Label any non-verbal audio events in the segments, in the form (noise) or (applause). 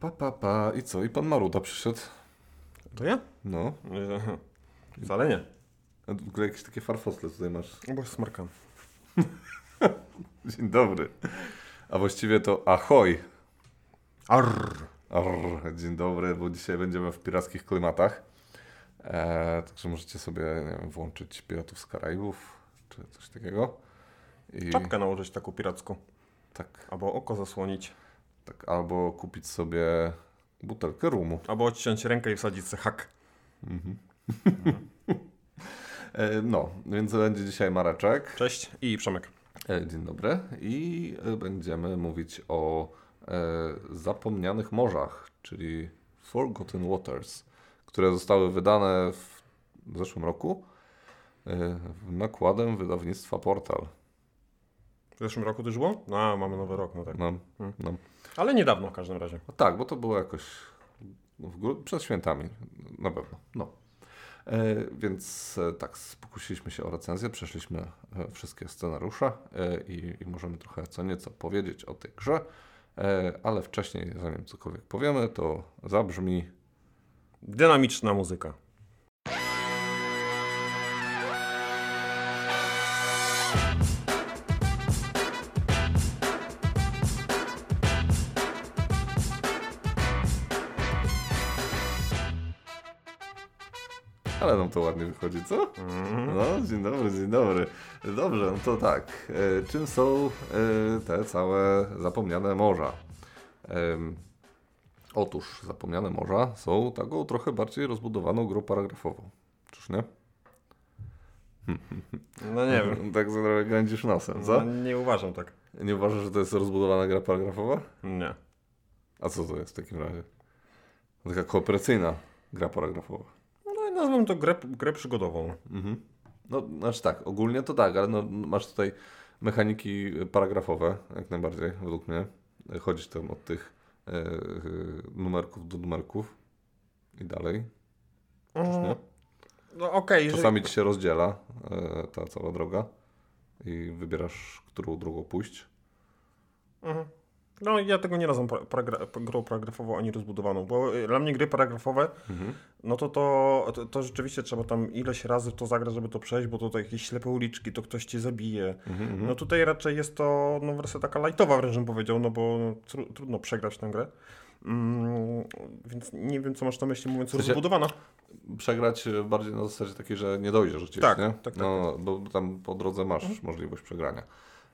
Pa, pa, pa. I co? I pan Maruda przyszedł. To ja? No. (laughs) Wcale nie. A w ogóle jakieś takie farfosle tutaj masz. No bo smarkam. (laughs) Dzień dobry. A właściwie to ahoj. Arr. Arr, dzień dobry, bo dzisiaj będziemy w pirackich klimatach. E, także możecie sobie nie wiem, włączyć Piratów z Karaibów, czy coś takiego. I Czapkę nałożyć taką piracką. tak, Albo oko zasłonić. Tak, albo kupić sobie butelkę rumu. Albo odciąć rękę i wsadzić sobie hak. (laughs) E, no, więc będzie dzisiaj Mareczek. Cześć i Przemek. E, Dzień dobry. I e, będziemy mówić o e, zapomnianych morzach, czyli Forgotten Waters, które zostały wydane w zeszłym roku e, nakładem wydawnictwa Portal. W zeszłym roku też było? No, mamy nowy rok, no tak. No, Hmm. no. Ale niedawno w każdym razie. No tak, bo to było jakoś w gru- przed świętami, na pewno. No. E, więc e, tak, pokusiliśmy się o recenzję, przeszliśmy e, wszystkie scenariusze e, i, i możemy trochę co nieco powiedzieć o tej grze, e, ale wcześniej, zanim cokolwiek powiemy, to zabrzmi Dynamiczna muzyka. To ładnie wychodzi, co? Mhm. No, dzień dobry, dzień dobry. Dobrze, no to tak. E, czym są e, te całe zapomniane morza? Otóż zapomniane morza są taką trochę bardziej rozbudowaną grą paragrafową. Czyż nie? No nie wiem. (laughs) Tak trochę gędzisz nosem, co? No, nie uważam tak. Nie uważasz, że to jest rozbudowana gra paragrafowa? Nie. A co to jest w takim razie? Taka kooperacyjna gra paragrafowa. Nazwę to grę, grę przygodową. Mhm. No, znaczy tak, ogólnie to tak, ale no, masz tutaj mechaniki paragrafowe, jak najbardziej, według mnie. Chodzisz tam od tych e, e, numerków do numerków i dalej. Czyż nie? No okej, jeżeli- Czasami ci się rozdziela e, ta cała droga i wybierasz, którą drogą pójść. Mhm. No ja tego nie nazywam paragra- grą paragrafową ani rozbudowaną, bo y, dla mnie gry paragrafowe, Mhm. no to, to to to rzeczywiście trzeba tam ileś razy w to zagrać, żeby to przejść, bo to, to jakieś ślepe uliczki, to ktoś cię zabije. Mhm, mhm. No tutaj raczej jest to no, wersja taka lightowa wręcz bym powiedział, no bo no, tru, trudno przegrać tę grę. Mm, więc nie wiem, co masz na myśli mówiąc sensie- rozbudowana. Przegrać e, bardziej na zasadzie takiej, że nie dojdziesz gdzieś, Tak, nie? tak, tak, no, bo tam po drodze masz możliwość przegrania.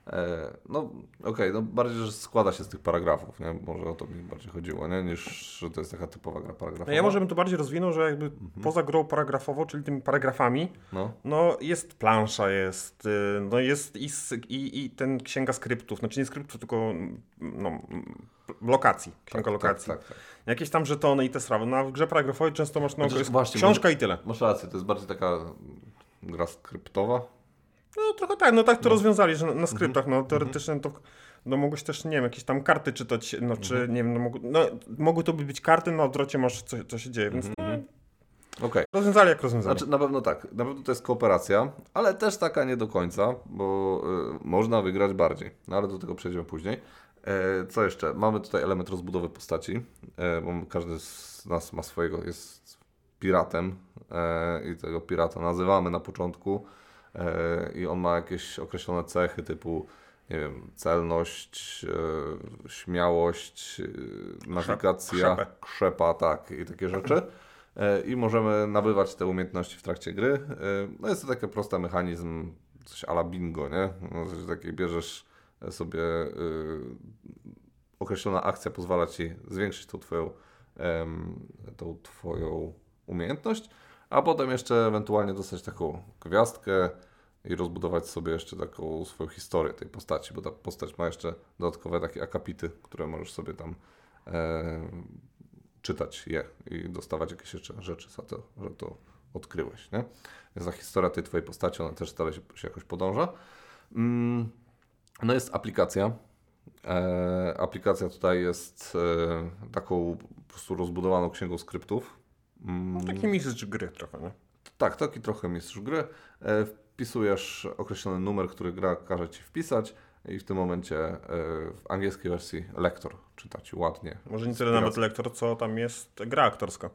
E, no okej, no bardziej, że składa się z tych paragrafów, nie? Może o to mi bardziej chodziło, nie? Niż, że to jest taka typowa gra paragrafowa. Ja może bym to bardziej rozwinął, że jakby Mhm. poza grą paragrafową, czyli tymi paragrafami, No, No, jest plansza, jest, y, no jest i, i, i ten księga skryptów, znaczy nie skryptów, tylko no, lokacji, księga tak, lokacji. Tak, tak, tak. Jakieś tam żetony i te sprawy. No, a w grze paragrafowej często masz, no, właśnie, książka i tyle. Masz rację, to jest bardziej taka gra skryptowa. No trochę tak, no tak to rozwiązali, że na, Mhm. na skryptach, no teoretycznie to, no mogłeś też, nie wiem, jakieś tam karty czytać, no czy, Mhm. nie wiem, no, mogły, no mogły to być karty, na odwrocie masz, co, co się dzieje, więc Mhm. no, Okej. rozwiązali jak rozwiązali. Znaczy, na pewno tak, na pewno to jest kooperacja, ale też taka nie do końca, bo y, można wygrać bardziej, no ale do tego przejdziemy później. E, co jeszcze? Mamy tutaj element rozbudowy postaci, e, bo każdy z nas ma swojego, jest piratem e, i tego pirata nazywamy na początku i on ma jakieś określone cechy typu nie wiem, celność, e, śmiałość, e, nawigacja, krzepa, tak, i takie rzeczy. E, I możemy nabywać te umiejętności w trakcie gry. E, No jest to taki prosty mechanizm, coś ala bingo, nie? No, coś takiego bierzesz sobie określona akcja pozwala ci zwiększyć tą twoją, tą twoją umiejętność, a potem jeszcze ewentualnie dostać taką gwiazdkę i rozbudować sobie jeszcze taką swoją historię tej postaci, bo ta postać ma jeszcze dodatkowe takie akapity, które możesz sobie tam e, czytać je i dostawać jakieś jeszcze rzeczy za to, że to odkryłeś, nie? Więc ta historia tej twojej postaci, ona też stale się, się jakoś podąża. Mm, no jest aplikacja. E, aplikacja tutaj jest e, taką po prostu rozbudowaną księgą skryptów. Mm, Taki mistrz gry trochę, nie? tak, taki trochę mistrz gry. E, wpisujesz określony numer, który gra każe ci wpisać i w tym momencie e, w angielskiej wersji lektor czyta ci ładnie. Może nie tyle nawet lektor, co tam jest gra aktorska.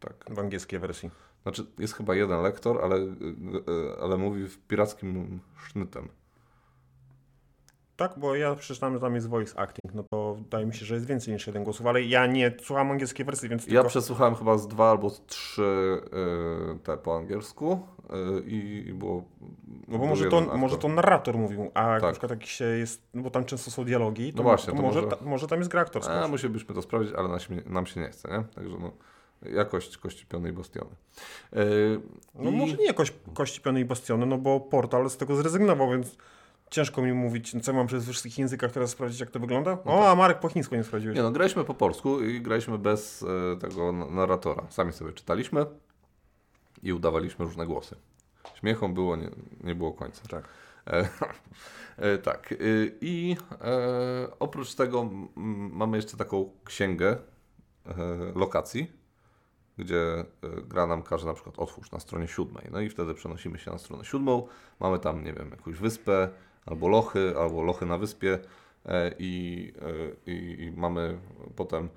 Tak. W angielskiej wersji. Znaczy, jest chyba jeden lektor, ale, e, ale mówi w pirackim sznytem. Tak, bo ja przeczytałem, że tam jest voice acting, no to wydaje mi się, że jest więcej niż jeden głosów, ale ja nie słucham angielskiej wersji, więc Ja tylko... przesłuchałem chyba z dwa albo z trzy y, te po angielsku y, i, było. No bo może to, aktor. może to narrator mówił, a jak Tak. na przykład jakiś jest, no bo tam często są dialogi, to, No właśnie, to, to może, Ta, może tam jest gra aktorska. A, musielibyśmy to sprawdzić, ale nam się, nam się nie chce, nie? Także no, jakość kości pionej bastiony. Y, No i- może nie jakoś kości piony i bastiony, no bo portal z tego zrezygnował, więc ciężko mi mówić, no co mam przez wszystkich językach teraz sprawdzić, jak to wygląda. O, a Marek po chińsku nie sprawdziłeś. Nie no, graliśmy po polsku i graliśmy bez e, tego narratora. Sami sobie czytaliśmy i udawaliśmy różne głosy. Śmiechom było, nie, nie było końca. Tak. E, (laughs) e, tak. e, I e, oprócz tego m, mamy jeszcze taką księgę e, lokacji, gdzie gra nam każe na przykład otwórz na stronie siódmej. No i wtedy przenosimy się na stronę siódmą. Mamy tam, nie wiem, jakąś wyspę, albo lochy, albo lochy na wyspie e, i, e, i, i mamy potem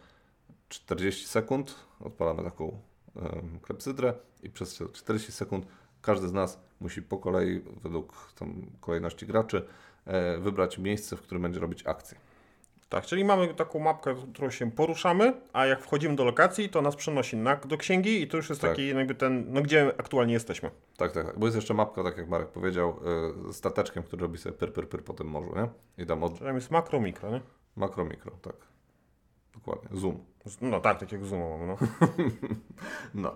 40 sekund, odpalamy taką klepsydrę i przez 40 sekund każdy z nas musi po kolei, według tam kolejności graczy, e, wybrać miejsce, w którym będzie robić akcję. Tak, czyli mamy taką mapkę, którą się poruszamy, a jak wchodzimy do lokacji, to nas przenosi na, do księgi i to już jest Tak. taki jakby ten, no gdzie aktualnie jesteśmy. Tak, tak, tak. Bo jest jeszcze mapka, tak jak Marek powiedział, z stateczkiem, który robi sobie pyr, pyr, pyr po tym morzu, nie? I tam od Czyli tam jest makro, mikro, nie? makro, mikro, tak. Dokładnie, zoom. No tak, tak jak Zoom no. (laughs) No.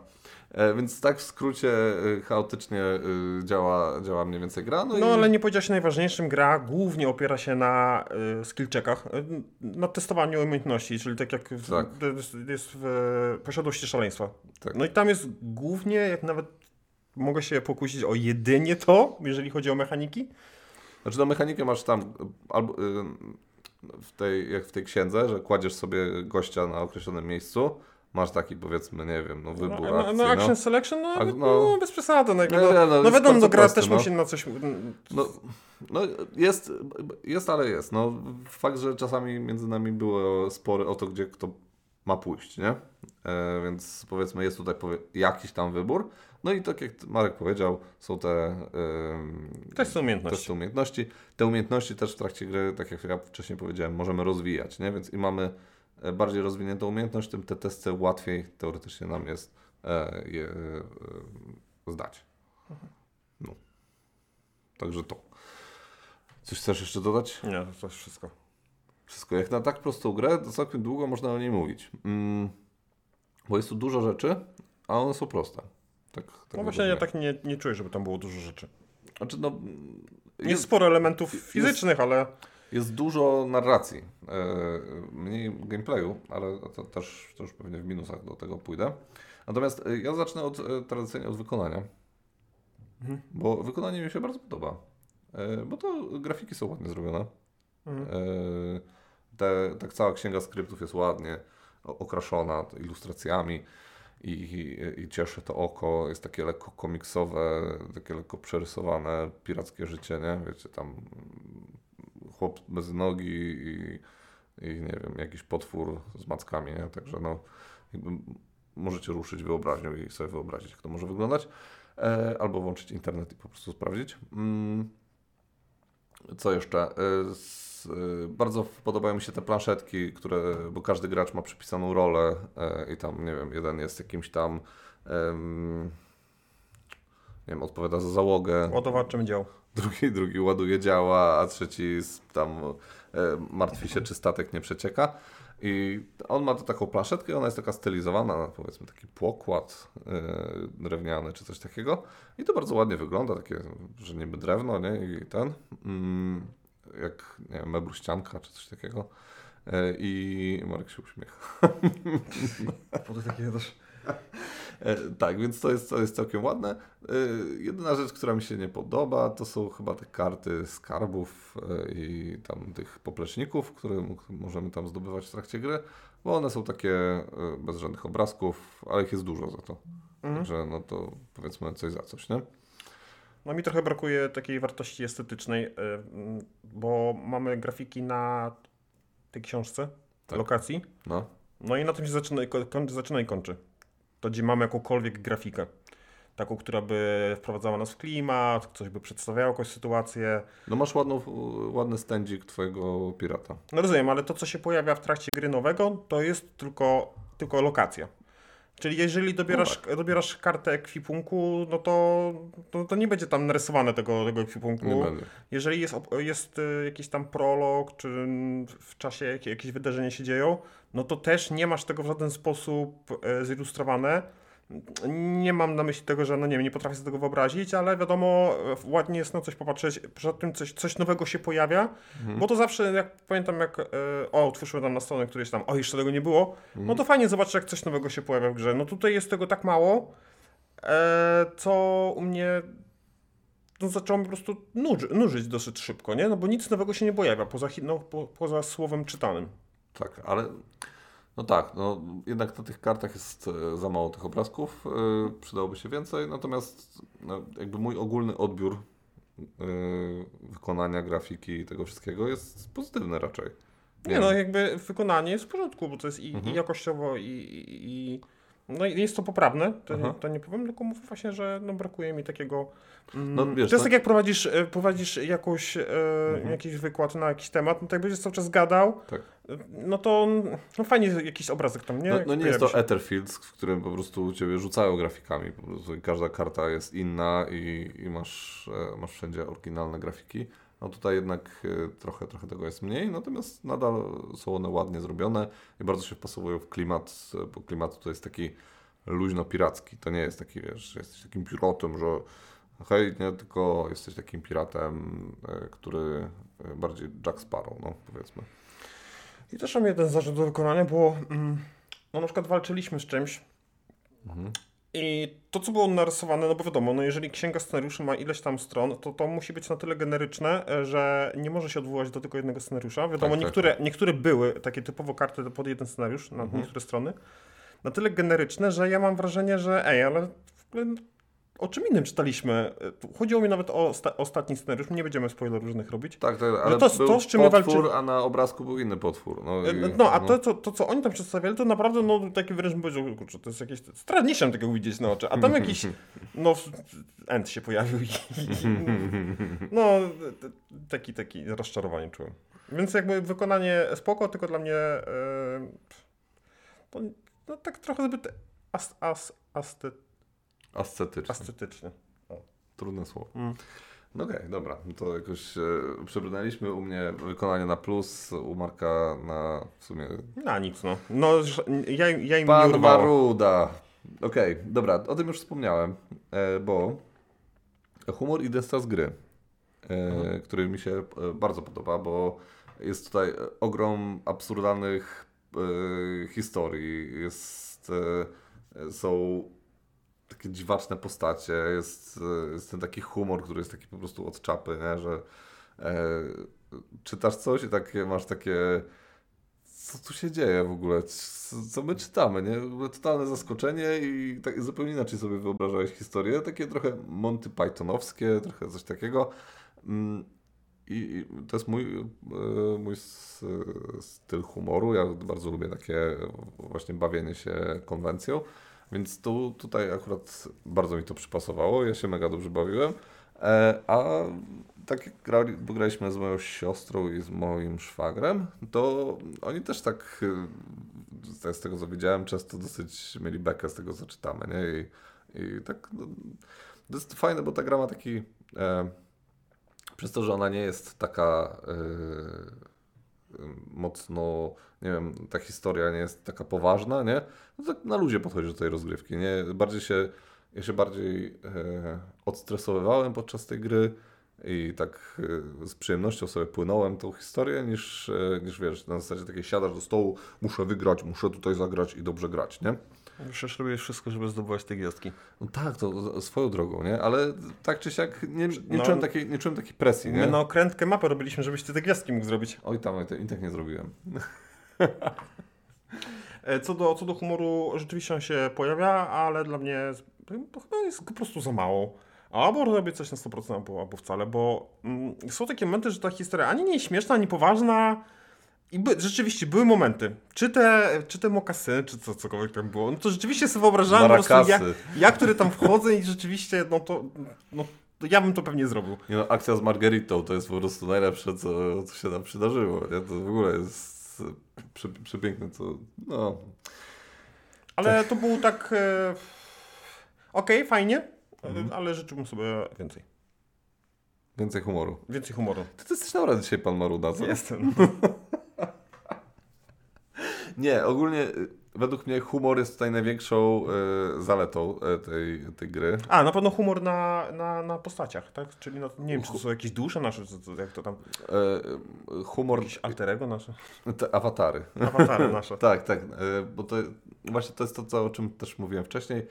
E, więc tak w skrócie e, chaotycznie e, działa, działa mniej więcej gra. No, No i... ale nie powiedziałeś najważniejszym, gra głównie opiera się na y, skill checkach, y, na testowaniu umiejętności, czyli tak jak w, Tak. jest, jest w e, posiadłości szaleństwa. Tak. No i tam jest głównie, jak nawet mogę się pokusić o jedynie to, jeżeli chodzi o mechaniki. Znaczy no mechanikę masz tam, e, albo, e, w tej, jak w tej księdze, że kładziesz sobie gościa na określonym miejscu, masz taki powiedzmy, nie wiem, no wybór no, akcji, no, no. action selection, no, A, no, no. bez przesady. No, no, no, no, wiadomo, no, gra też no. musi na coś... No, no jest, jest, ale jest. No, fakt, że czasami między nami były spory o to, gdzie kto ma pójść, nie? E, więc powiedzmy, jest tutaj powie, jakiś tam wybór. No i tak jak Marek powiedział, są te em, Testy umiejętności. testy umiejętności. Te umiejętności też w trakcie gry, tak jak ja wcześniej powiedziałem, możemy rozwijać, nie? Więc i mamy e, bardziej rozwiniętą umiejętność, tym te testy łatwiej teoretycznie nam jest e, je e, zdać. No. Także to. Coś chcesz jeszcze dodać? Nie, to jest wszystko. Wszystko. Jak na tak prostą grę, to całkiem długo można o niej mówić. Mm, bo jest tu dużo rzeczy, a one są proste. Tak, tak No właśnie ja tak nie, nie czuję, żeby tam było dużo rzeczy. Znaczy, no, Jest, jest, sporo elementów fizycznych, ale... jest dużo narracji. E, mniej gameplayu, ale to też, to już pewnie w minusach do tego pójdę. Natomiast e, ja zacznę od, e, tradycyjnie od wykonania. Mhm. Bo wykonanie mi się bardzo podoba. Bo to grafiki są ładnie zrobione. Mhm. Te, tak cała księga skryptów jest ładnie okraszona ilustracjami i, i, cieszy to oko. Jest takie lekko komiksowe, takie lekko przerysowane pirackie życie, nie? Wiecie, tam chłop bez nogi i, i nie wiem, jakiś potwór z mackami, nie? Także no, możecie ruszyć wyobraźnią i sobie wyobrazić, jak to może wyglądać. E, albo włączyć internet i po prostu sprawdzić. Mm. Co jeszcze? E, e, Bardzo podobają mi się te planszetki, które, bo każdy gracz ma przypisaną rolę e, i tam, nie wiem, jeden jest jakimś tam, nie wiem, odpowiada za załogę, Ładowaczem dział. drugi, drugi ładuje działa, a trzeci tam e, martwi się, czy statek nie przecieka. I on ma to taką planszetkę, ona jest taka stylizowana na powiedzmy taki pokład e, drewniany czy coś takiego. I to bardzo ładnie wygląda, takie, że niby drewno, nie? I ten, mm, jak, nie wiem, mebruścianka czy coś takiego. E, I Marek się uśmiecha. (laughs) Po to takie też... E, tak, więc to jest, to jest całkiem ładne. E, jedyna rzecz, która mi się nie podoba, to są chyba te karty skarbów i tam tych popleczników, które możemy tam zdobywać w trakcie gry, bo one są takie bez żadnych obrazków, ale ich jest dużo za to. Mhm. Także no to powiedzmy coś za coś, nie? No mi trochę brakuje takiej wartości estetycznej, mm, bo mamy grafiki na tej książce, Tak. lokacji. No. No i na tym się zaczyna, i ko- kończy, zaczyna i kończy. To gdzie mamy jakąkolwiek grafikę. Taką, która by wprowadzała nas w klimat, coś by przedstawiało jakąś sytuację. No masz ładną, ładny stędzik twojego pirata. No rozumiem, ale to, co się pojawia w trakcie gry nowego, to jest tylko, tylko lokacja. Czyli jeżeli dobierasz, dobierasz kartę ekwipunku, no to, to, to nie będzie tam narysowane tego, tego ekwipunku. Nie będę. Jeżeli jest, jest y, jakiś tam prolog, czy w czasie jakie- jakieś wydarzenia się dzieją, no to też nie masz tego w żaden sposób e, zilustrowane. Nie mam na myśli tego, że no nie wiem, nie potrafię sobie tego wyobrazić, ale wiadomo, e, ładnie jest na coś popatrzeć, przed tym coś, coś nowego się pojawia, bo to zawsze, jak pamiętam, jak e, o, otwórzmy tam na stronę którejś tam, o, jeszcze tego nie było, no to fajnie zobaczyć, jak coś nowego się pojawia w grze. No tutaj jest tego tak mało, e, co u mnie no, zaczęło mi po prostu nuży, nużyć dosyć szybko, nie? No bo nic nowego się nie pojawia, poza, no, po, poza słowem czytanym. Tak, ale no tak, no jednak na tych kartach jest e, za mało tych obrazków, e, przydałoby się więcej, natomiast no, jakby mój ogólny odbiór e, wykonania grafiki i tego wszystkiego jest pozytywny raczej. Nie, no jakby wykonanie jest w porządku, bo to jest i, Mhm. i jakościowo i, i no i jest to poprawne, to, nie, to nie powiem, tylko mówię właśnie, że no brakuje mi takiego... Mm, No, wiesz, to jest tak- tak jak prowadzisz, e, prowadzisz e, jakiś wykład na jakiś temat, no to jak będziesz cały czas gadał, Tak. no to no fajnie jakiś obrazek tam, nie? No, no nie jest to się. Etherfields, w którym po prostu ciebie rzucają grafikami. Po prostu każda karta jest inna i, i masz, e, masz wszędzie oryginalne grafiki. No tutaj jednak e, trochę, trochę tego jest mniej, natomiast nadal są one ładnie zrobione i bardzo się wpasowują w klimat, e, bo klimat to jest taki luźno-piracki. To nie jest taki, wiesz, jesteś takim piratem, że hej, nie, tylko jesteś takim piratem, e, który bardziej Jack Sparrow, no powiedzmy. I też mam jeden zarzut do wykonania, bo mm, no na przykład walczyliśmy z czymś Mhm. I to, co było narysowane, no bo wiadomo, no jeżeli księga scenariuszy ma ileś tam stron, to to musi być na tyle generyczne, e, że nie może się odwołać do tylko jednego scenariusza. Wiadomo, Tak, tak, niektóre, niektóre były takie typowo karty pod jeden scenariusz, na Mhm. niektóre strony, na tyle generyczne, że ja mam wrażenie, że ej, ale w ogóle o czym innym czytaliśmy? E, Chodziło mi nawet o osta- ostatni scenariusz, nie będziemy spoilerów różnych robić. Tak, tak, ale to- był to, z czym potwór, walczymy- a na obrazku był inny potwór. No, i, No, a to, to, to, co oni tam przedstawiali, to naprawdę, no, taki wręcz bym powiedział, kurczę, to jest jakieś, straszniejsze takiego widzieć na oczy, a tam jakiś, no, end się pojawił i, no, t- taki, taki rozczarowanie czułem. Więc jakby wykonanie spoko, tylko dla mnie, e, to, no, tak trochę zbyt as, as, aste, Ascetyczny. ascetyczny. Trudne słowo. Mm. No okej, dobra. No To jakoś e, przebrnęliśmy. U mnie wykonanie na plus, u Marka na w sumie... Na nic, no. No, ja, ja im Pan. Maruda! Okej, dobra, o tym już wspomniałem, e, bo humor i dystans gry, e, Mhm. który mi się e, bardzo podoba, bo jest tutaj ogrom absurdalnych e, historii, jest, e, są takie dziwaczne postacie, jest, e, jest ten taki humor, który jest taki po prostu od czapy, nie? że e, czytasz coś i masz takie co tu się dzieje w ogóle, co, my czytamy, nie? Totalne zaskoczenie i tak zupełnie inaczej sobie wyobrażałeś historię, takie trochę Monty Pythonowskie, trochę coś takiego. Mm, I to jest mój, e, mój s- styl humoru. Ja bardzo lubię takie właśnie bawienie się konwencją, więc tu, tutaj akurat bardzo mi to przypasowało. Ja się mega dobrze bawiłem. E, A tak jak grali, graliśmy z moją siostrą i z moim szwagrem, to oni też tak, e, z tego co widziałem, często dosyć mieli bekę z tego co czytamy, nie? I, i tak, no, to jest fajne, bo ta gra ma taki, e, przez to, że ona nie jest taka e, mocno, nie wiem, ta historia nie jest taka poważna, nie? No tak na luzie podchodzi do tej rozgrywki, nie? Bardziej się, ja się bardziej e, odstresowywałem podczas tej gry i tak e, z przyjemnością sobie płynąłem tą historię, niż, e, niż wiesz, na zasadzie takiej siadasz do stołu, muszę wygrać, muszę tutaj zagrać i dobrze grać, nie? Przecież robisz wszystko, żeby zdobywać te gwiazdki. No tak, to swoją drogą, nie? Ale tak czy siak nie, nie, No. czułem, takiej, nie czułem takiej presji, nie? My na okrętkę mapę robiliśmy, żebyś ty te gwiazdki mógł zrobić. Oj tam, oj, to i tak nie zrobiłem. (laughs) E, Co do, co do humoru, rzeczywiście on się pojawia, ale dla mnie chyba jest po prostu za mało. albo robię coś na 100% albo, albo wcale, bo mm, są takie momenty, że ta historia ani nie jest śmieszna, ani poważna. I by, rzeczywiście były momenty. Czy te, czy te mokasyny, czy co, cokolwiek tam było, no to rzeczywiście sobie wyobrażałem po prostu, ja, Marakasy. ja, który tam wchodzę i rzeczywiście, no to, no, to ja bym to pewnie zrobił. Nie no, akcja z Margaritą to jest po prostu najlepsze, co, co się nam przydarzyło. Nie? To w ogóle jest prze, przepiękne, co... No, Ale to było tak. E... Okej, fajnie, e, ale życzyłbym sobie więcej. więcej humoru. Więcej humoru. Ty, ty jesteś dobra dzisiaj, pan Maruda, co? Jestem. (laughs) Nie, ogólnie y, według mnie humor jest tutaj największą y, zaletą y, tej, tej gry. A, na pewno humor na, na, na postaciach, tak? Czyli na, nie wiem, czy to są jakieś dusze nasze, czy to, jak to tam, Y, humor, jakieś alterego nasze, te awatary. awatary nasze. (laughs) Tak, tak, bo to właśnie to jest to, co, o czym też mówiłem wcześniej.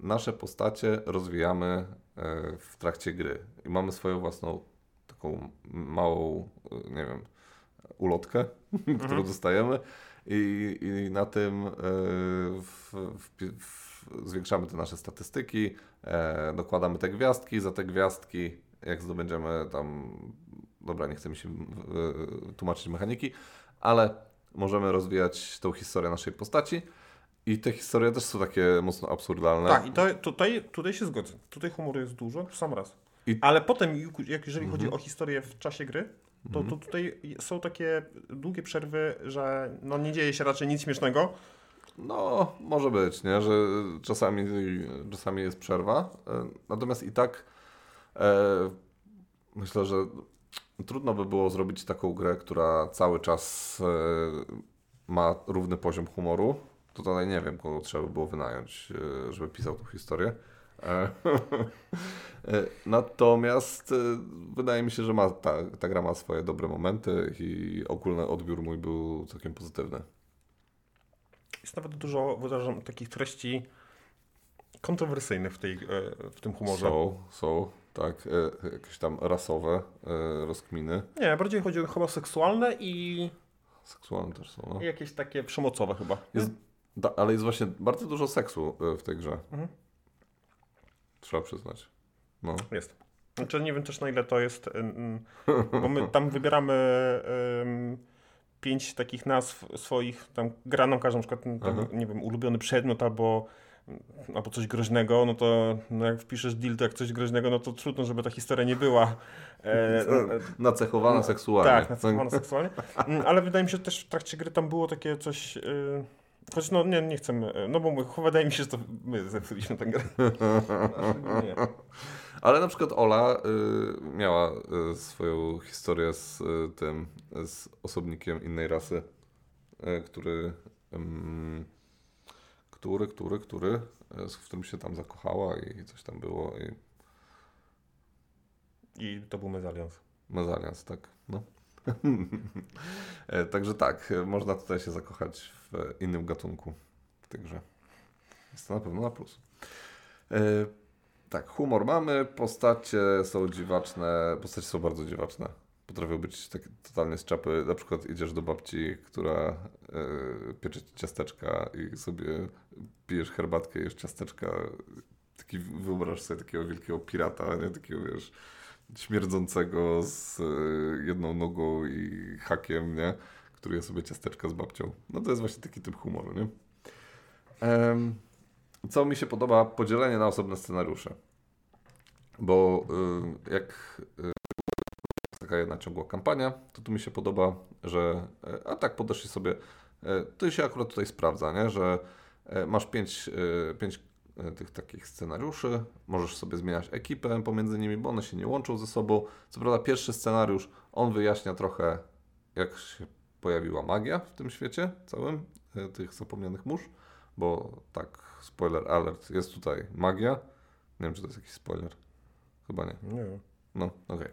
Nasze postacie rozwijamy w trakcie gry i mamy swoją własną taką małą, nie wiem, ulotkę, (laughs) którą dostajemy i, i na tym e, w, w, w, zwiększamy te nasze statystyki, e, dokładamy te gwiazdki, za te gwiazdki, jak zdobędziemy tam, dobra, nie chcę mi się e, tłumaczyć mechaniki, ale możemy rozwijać tą historię naszej postaci. I te historie też są takie mocno absurdalne. Tak, i to, tutaj, tutaj się zgodzę. Tutaj humoru jest dużo, w sam raz. I- Ale potem, jak, jeżeli chodzi Mhm. o historię w czasie gry, to, to tutaj są takie długie przerwy, że no nie dzieje się raczej nic śmiesznego. No, może być, nie? Że czasami, czasami jest przerwa. E, Natomiast i tak e, myślę, że trudno by było zrobić taką grę, która cały czas e, ma równy poziom humoru. To Tutaj nie wiem, kogo trzeba by było wynająć, e, żeby pisał tą historię. E, (laughs) e, Natomiast e, wydaje mi się, że ma, ta, ta gra ma swoje dobre momenty i ogólny odbiór mój był całkiem pozytywny. Jest nawet dużo, uważam, takich treści kontrowersyjnych w, tej, w tym humorze. Są, są, tak, jakieś tam rasowe rozkminy. Nie, bardziej chodzi o chyba seksualne i Seksualne też są, no. i jakieś takie przemocowe chyba. Jest, da, ale jest właśnie bardzo dużo seksu w tej grze. Mhm. Trzeba przyznać. No. Jest. Znaczy nie wiem też na ile to jest, bo my tam wybieramy ym, pięć takich nazw swoich, tam gra nam każe na przykład, tam, Aha. nie wiem, ulubiony przedmiot albo, albo coś groźnego, no to no jak wpiszesz deal, to jak coś groźnego, no to trudno, żeby ta historia nie była e, e, Nacechowana seksualnie. tak, nacechowana seksualnie. Mm, Ale wydaje mi się, że też w trakcie gry tam było takie coś. Yy, choć no nie, nie chcemy. y, No bo wydaje mi się, że to my zepsuliśmy tę grę. Nie. (laughs) Ale na przykład Ola y, miała y, swoją historię z y, tym, z osobnikiem innej rasy, y, który, ym, który, który, który, y, z którym się tam zakochała i coś tam było i I to był mezalians. Mezalians, tak. E, Także tak, e, można tutaj się zakochać w innym gatunku w tej grze. Jest to na pewno na plus. E, tak, humor mamy, postacie są dziwaczne, postacie są bardzo dziwaczne. Potrafią być takie totalnie z czapy. Na przykład idziesz do babci, która e, piecze ci ciasteczka i sobie pijesz herbatkę, jesz ciasteczka. Taki, wyobraź sobie takiego wielkiego pirata, nie? Takiego, wiesz, śmierdzącego z e, jedną nogą i hakiem, nie? Który je sobie ciasteczka z babcią. No to jest właśnie taki typ humoru, nie? Co mi się podoba, podzielenie na osobne scenariusze. Bo y, jak y, taka jedna ciągła kampania, to tu mi się podoba, że e, a tak podeszli sobie, to się akurat tutaj sprawdza, nie? że masz pięć, pięć tych takich scenariuszy, możesz sobie zmieniać ekipę pomiędzy nimi, bo one się nie łączą ze sobą. Co prawda pierwszy scenariusz, on wyjaśnia trochę, jak się pojawiła magia w tym świecie całym, e, tych zapomnianych mórz, bo tak, spoiler alert, jest tutaj magia. Nie wiem, czy to jest jakiś spoiler. Chyba nie. Nie. No, okej.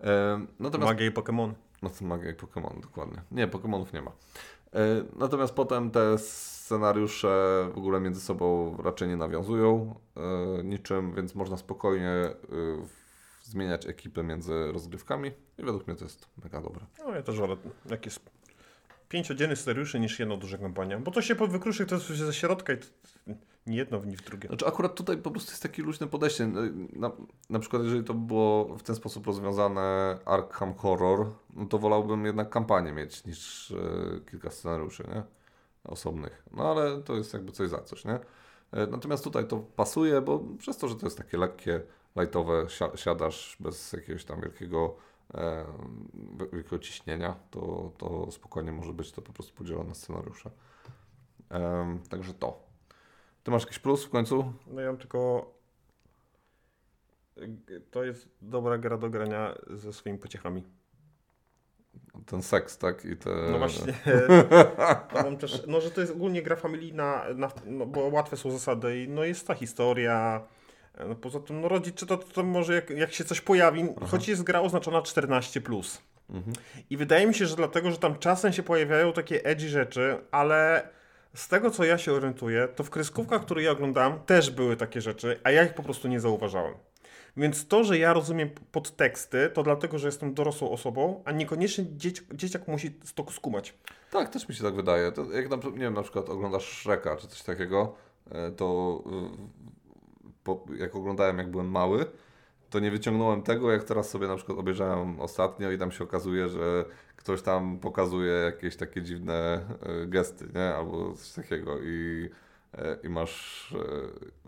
Em, Natomiast Magia i Pokémon. no to magia i Pokémon, dokładnie. Nie, Pokémonów nie ma. E, Natomiast potem te scenariusze w ogóle między sobą raczej nie nawiązują e, niczym, więc można spokojnie e, zmieniać ekipy między rozgrywkami i według mnie to jest mega dobre. No ja też wolę, jak jest pięć oddzielnych scenariuszy niż jedna duża kampania. Bo to się po wykruszy, to jest ze środka i to nie jedno w nie w drugie. Znaczy akurat tutaj po prostu jest takie luźne podejście. Na, na przykład jeżeli to było w ten sposób rozwiązane Arkham Horror, no to wolałbym jednak kampanię mieć niż e, kilka scenariuszy, nie? Osobnych. No ale to jest jakby coś za coś, nie? E, natomiast tutaj to pasuje, bo przez to, że to jest takie lekkie, lightowe, si siadasz bez jakiegoś tam wielkiego, e, wielkiego ciśnienia, to, to spokojnie może być to po prostu podzielone scenariusze. Także to. Ty masz jakiś plus w końcu? No ja mam tylko... To jest dobra gra do grania ze swoimi pociechami. Ten seks, tak? I te... No właśnie. (laughs) też, no, że to jest ogólnie gra familijna, na, no, bo łatwe są zasady i no jest ta historia. No, poza tym, no rodzic czyta to, to może jak, jak się coś pojawi, Aha. choć jest gra oznaczona 14+. Plus. Mhm. I wydaje mi się, że dlatego, że tam czasem się pojawiają takie edgy rzeczy, ale z tego co ja się orientuję, to w kreskówkach, które ja oglądam, też były takie rzeczy, a ja ich po prostu nie zauważałem. Więc to, że ja rozumiem podteksty, to dlatego, że jestem dorosłą osobą, a niekoniecznie dzieci, dzieciak musi to skumać. Tak, też mi się tak wydaje. To jak na, nie wiem, na przykład oglądasz Shreka czy coś takiego, e, to po, jak oglądałem jak byłem mały, to nie wyciągnąłem tego, jak teraz sobie na przykład obejrzałem ostatnio i tam się okazuje, że ktoś tam pokazuje jakieś takie dziwne e, gesty, nie? Albo coś takiego i, i masz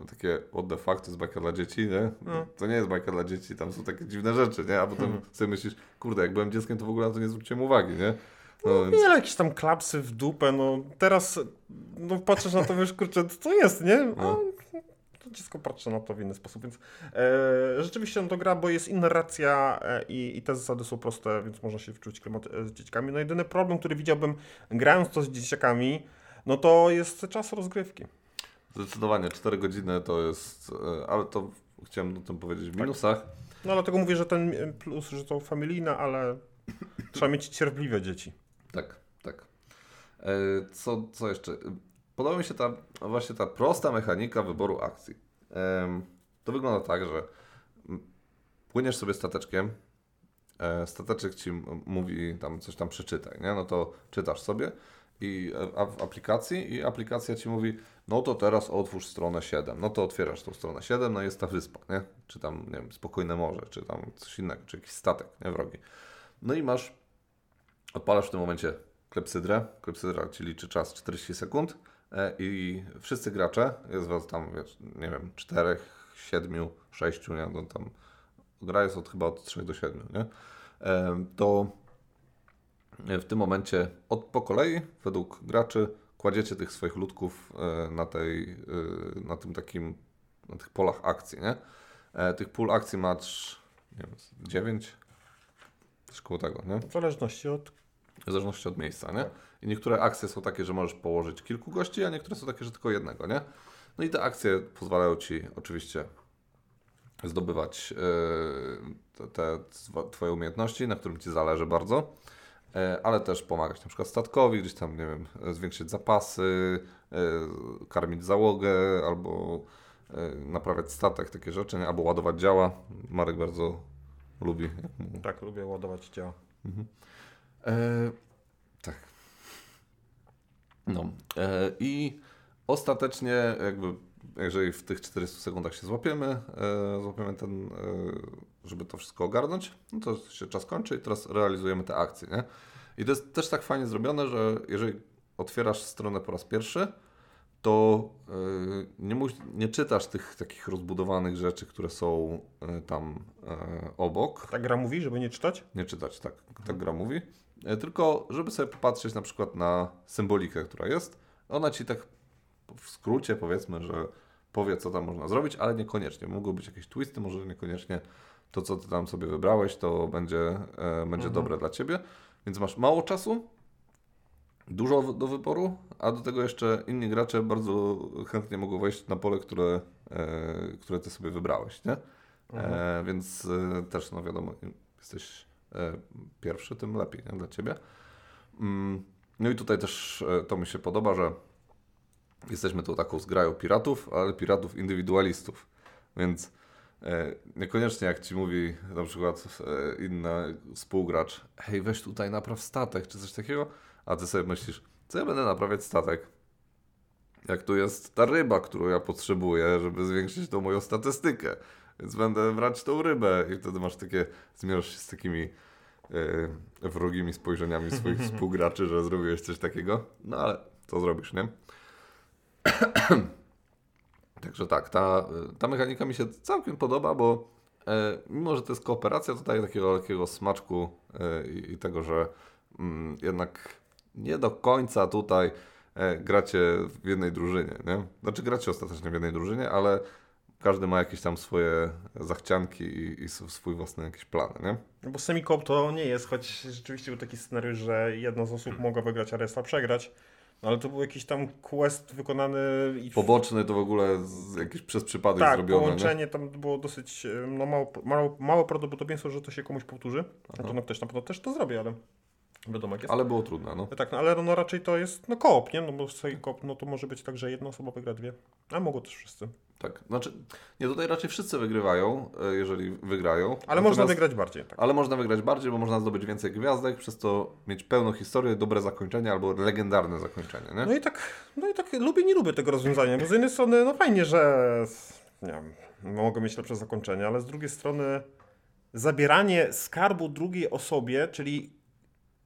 e, takie what the fuck, to jest bajka dla dzieci, nie? No. To nie jest bajka dla dzieci, tam są takie dziwne rzeczy, nie? A potem hmm. sobie myślisz, kurde, jak byłem dzieckiem, to w ogóle na to nie zwróciłem uwagi, nie? No, no więc... jakieś tam klapsy w dupę, no teraz no patrzysz na to, wiesz, kurczę, co jest, nie? No to dziecko patrzy na to w inny sposób, więc e, rzeczywiście no to gra, bo jest inna racja e, i, i, te zasady są proste, więc można się wczuć klimat e, z dzieciakami. No jedyny problem, który widziałbym grając to z dzieciakami, no to jest czas rozgrywki. Zdecydowanie, 4 godziny to jest, e, ale to chciałem o tym powiedzieć w tak. minusach. Tak. No dlatego mówię, że ten plus, że to familijne, ale trzeba mieć cierpliwe dzieci. Tak, tak. E, co, co jeszcze? podoba mi się ta właśnie ta prosta mechanika wyboru akcji. To wygląda tak, że płyniesz sobie stateczkiem, e, stateczek ci mówi tam coś tam przeczytaj, nie? No to czytasz sobie i aplikacji i aplikacja ci mówi, no to teraz otwórz stronę 7. No to otwierasz tą stronę 7, no jest ta wyspa, nie? Czy tam, nie wiem, spokojne morze, czy tam coś innego, czy jakiś statek, nie? Wrogi. No i masz, odpalasz w tym momencie klepsydrę, klepsydra ci liczy czas 40 sekund, E, i wszyscy gracze, jest was tam, wiesz, nie wiem, czterech, siedmiu, sześciu, nie, no tam gra jest od chyba od trzech do siedmiu, nie, e, to w tym momencie od po kolei, według graczy, kładziecie tych swoich ludków e, na tej, na tym takim, na tych polach akcji, nie. Tych pól akcji masz, nie wiem, dziewięć, szkoło tego, nie? W zależności od w zależności od miejsca, nie? I niektóre akcje są takie, że możesz położyć kilku gości, a niektóre są takie, że tylko jednego, nie? No i te akcje pozwalają Ci oczywiście zdobywać te, te Twoje umiejętności, na którym Ci zależy bardzo, ale też pomagać na przykład statkowi, gdzieś tam, nie wiem, zwiększyć zapasy, yy, karmić załogę albo naprawiać statek, takie rzeczy, nie? albo ładować działa. Marek bardzo lubi. Tak, lubię ładować działa. Mhm. E, tak. No. E, I ostatecznie jakby jeżeli w tych 400 sekundach się złapiemy, e, złapiemy ten, e, żeby to wszystko ogarnąć, no to się czas kończy i teraz realizujemy te akcje, nie? I to jest też tak fajnie zrobione, że jeżeli otwierasz stronę po raz pierwszy, to e, nie, nie czytasz tych takich rozbudowanych rzeczy, które są tam obok. Tak gra mówi, żeby nie czytać? Nie czytać, tak. Tak gra mówi. Tylko żeby sobie popatrzeć na przykład na symbolikę, która jest. Ona ci tak w skrócie powiedzmy, że powie, co tam można zrobić, ale niekoniecznie. Mogą być jakieś twisty, może niekoniecznie to, co ty tam sobie wybrałeś, to będzie, e, będzie mhm. dobre dla ciebie. Więc masz mało czasu, dużo do wyboru, a do tego jeszcze inni gracze bardzo chętnie mogą wejść na pole, które, e, które ty sobie wybrałeś, nie? Mhm. E, więc e, też, no wiadomo, jesteś E, pierwszy, tym lepiej nie? dla Ciebie. Mm, no i tutaj też e, to mi się podoba, że jesteśmy tu taką zgrają piratów, ale piratów indywidualistów. Więc e, niekoniecznie jak Ci mówi na przykład inny współgracz, hej weź tutaj napraw statek, czy coś takiego, a ty sobie myślisz, co ja będę naprawiać statek? Jak tu jest ta ryba, którą ja potrzebuję, żeby zwiększyć tą moją statystykę. Więc będę brać tą rybę i wtedy masz takie, zmierzasz się z takimi yy, wrogimi spojrzeniami swoich (laughs) współgraczy, że zrobiłeś coś takiego. No ale co zrobisz, nie? (clears throat) Także tak, ta, ta mechanika mi się całkiem podoba, bo e, mimo, że to jest kooperacja, to daje takiego smaczku e, i, tego, że mm, jednak nie do końca tutaj e, gracie w jednej drużynie, nie? Znaczy gracie ostatecznie w jednej drużynie, ale każdy ma jakieś tam swoje zachcianki i, i swój własny jakiś plan, nie? No Bo semi-coop to nie jest, choć rzeczywiście był taki scenariusz, że jedna z osób mogła wygrać, a reszta przegrać. No ale to był jakiś tam quest wykonany i Poboczny to w ogóle z, jakiś przez przypadek tak, zrobione, nie? połączenie tam było dosyć e, no, mało, mało, małe prawdopodobieństwo, że to się komuś powtórzy. No to no, też na pewno też to zrobię, ale wiadomo jak jest. Ale było trudne, no. Tak, no ale no raczej to jest no koop, nie? No bo sobie koop, no to może być tak, że jedna osoba wygra dwie, a mogą też wszyscy. Tak, znaczy, nie, tutaj raczej wszyscy wygrywają, e, jeżeli wygrają. Ale Natomiast- można wygrać bardziej, tak. Ale można wygrać bardziej, bo można zdobyć więcej gwiazdek, przez to mieć pełną historię, dobre zakończenie albo legendarne zakończenie, nie? No i tak, no i tak lubię, nie lubię tego rozwiązania, bo z jednej strony no fajnie, że nie wiem, mogę mieć lepsze zakończenie, ale z drugiej strony zabieranie skarbu drugiej osobie, czyli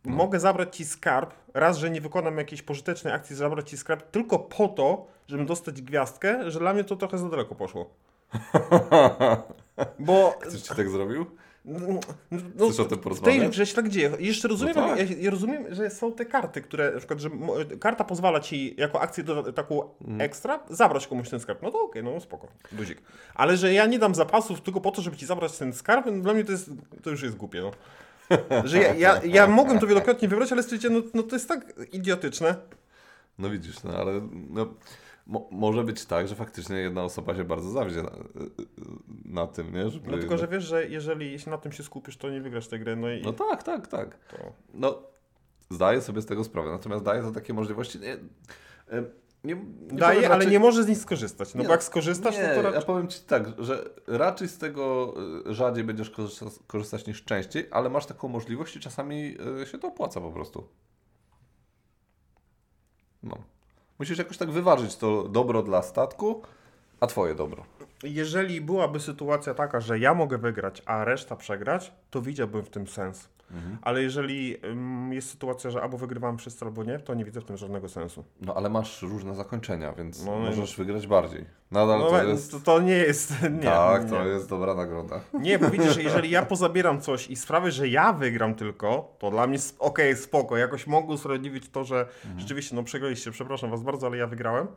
No. mogę zabrać ci skarb, raz, że nie wykonam jakiejś pożytecznej akcji, zabrać ci skarb tylko po to, żebym dostać gwiazdkę, że dla mnie to trochę za daleko poszło. (laughs) Bo Ktoś ci tak zrobił? no, Chcesz o tym w tej grze się tak dzieje. Jeszcze rozumiem, No tak. ja, ja rozumiem, że są te karty, które na przykład, że karta pozwala ci jako akcję do, taką Mhm. ekstra zabrać komuś ten skarb. No to okej, no spoko, luzik. Ale że ja nie dam zapasów tylko po to, żeby ci zabrać ten skarb, no dla mnie to jest, to już jest głupie, no. Że ja, ja, ja mogłem to wielokrotnie wybrać, ale stwierdziłem, no, no to jest tak idiotyczne. No widzisz, no ale no, mo, może być tak, że faktycznie jedna osoba się bardzo zawiedzie na, na tym, nie? Żeby, No tylko, że wiesz, że jeżeli się na tym się skupisz, to nie wygrasz tej gry, no i No tak, tak, tak. to... No, zdaję sobie z tego sprawę, natomiast daję to takie możliwości. Nie, nie, nie Daje, powiem ale raczej- nie może z nich skorzystać. No Nie, bo jak skorzystasz, nie, no to ja raczej... powiem Ci tak, że raczej z tego y, rzadziej będziesz korzystać, korzystać niż częściej, ale masz taką możliwość i czasami y, się to opłaca po prostu. No. Musisz jakoś tak wyważyć to dobro dla statku, a Twoje dobro. Jeżeli byłaby sytuacja taka, że ja mogę wygrać, a reszta przegrać, to widziałbym w tym sens. Mhm. Ale jeżeli jest sytuacja, że albo wygrywam wszyscy, albo nie, to nie widzę w tym żadnego sensu. No ale masz różne zakończenia, więc No, no możesz wygrać bardziej. Nadal No, to jest... to, to nie jest. (laughs) Nie, tak, nie. to jest dobra nagroda. (laughs) Nie, bo widzisz, (laughs) jeżeli ja pozabieram coś i sprawię, że ja wygram tylko, to dla mnie sp- okej, spoko. Jakoś mogę usprawiedliwić to, że Mhm. rzeczywiście, no przegraliście, przepraszam was bardzo, ale ja wygrałem.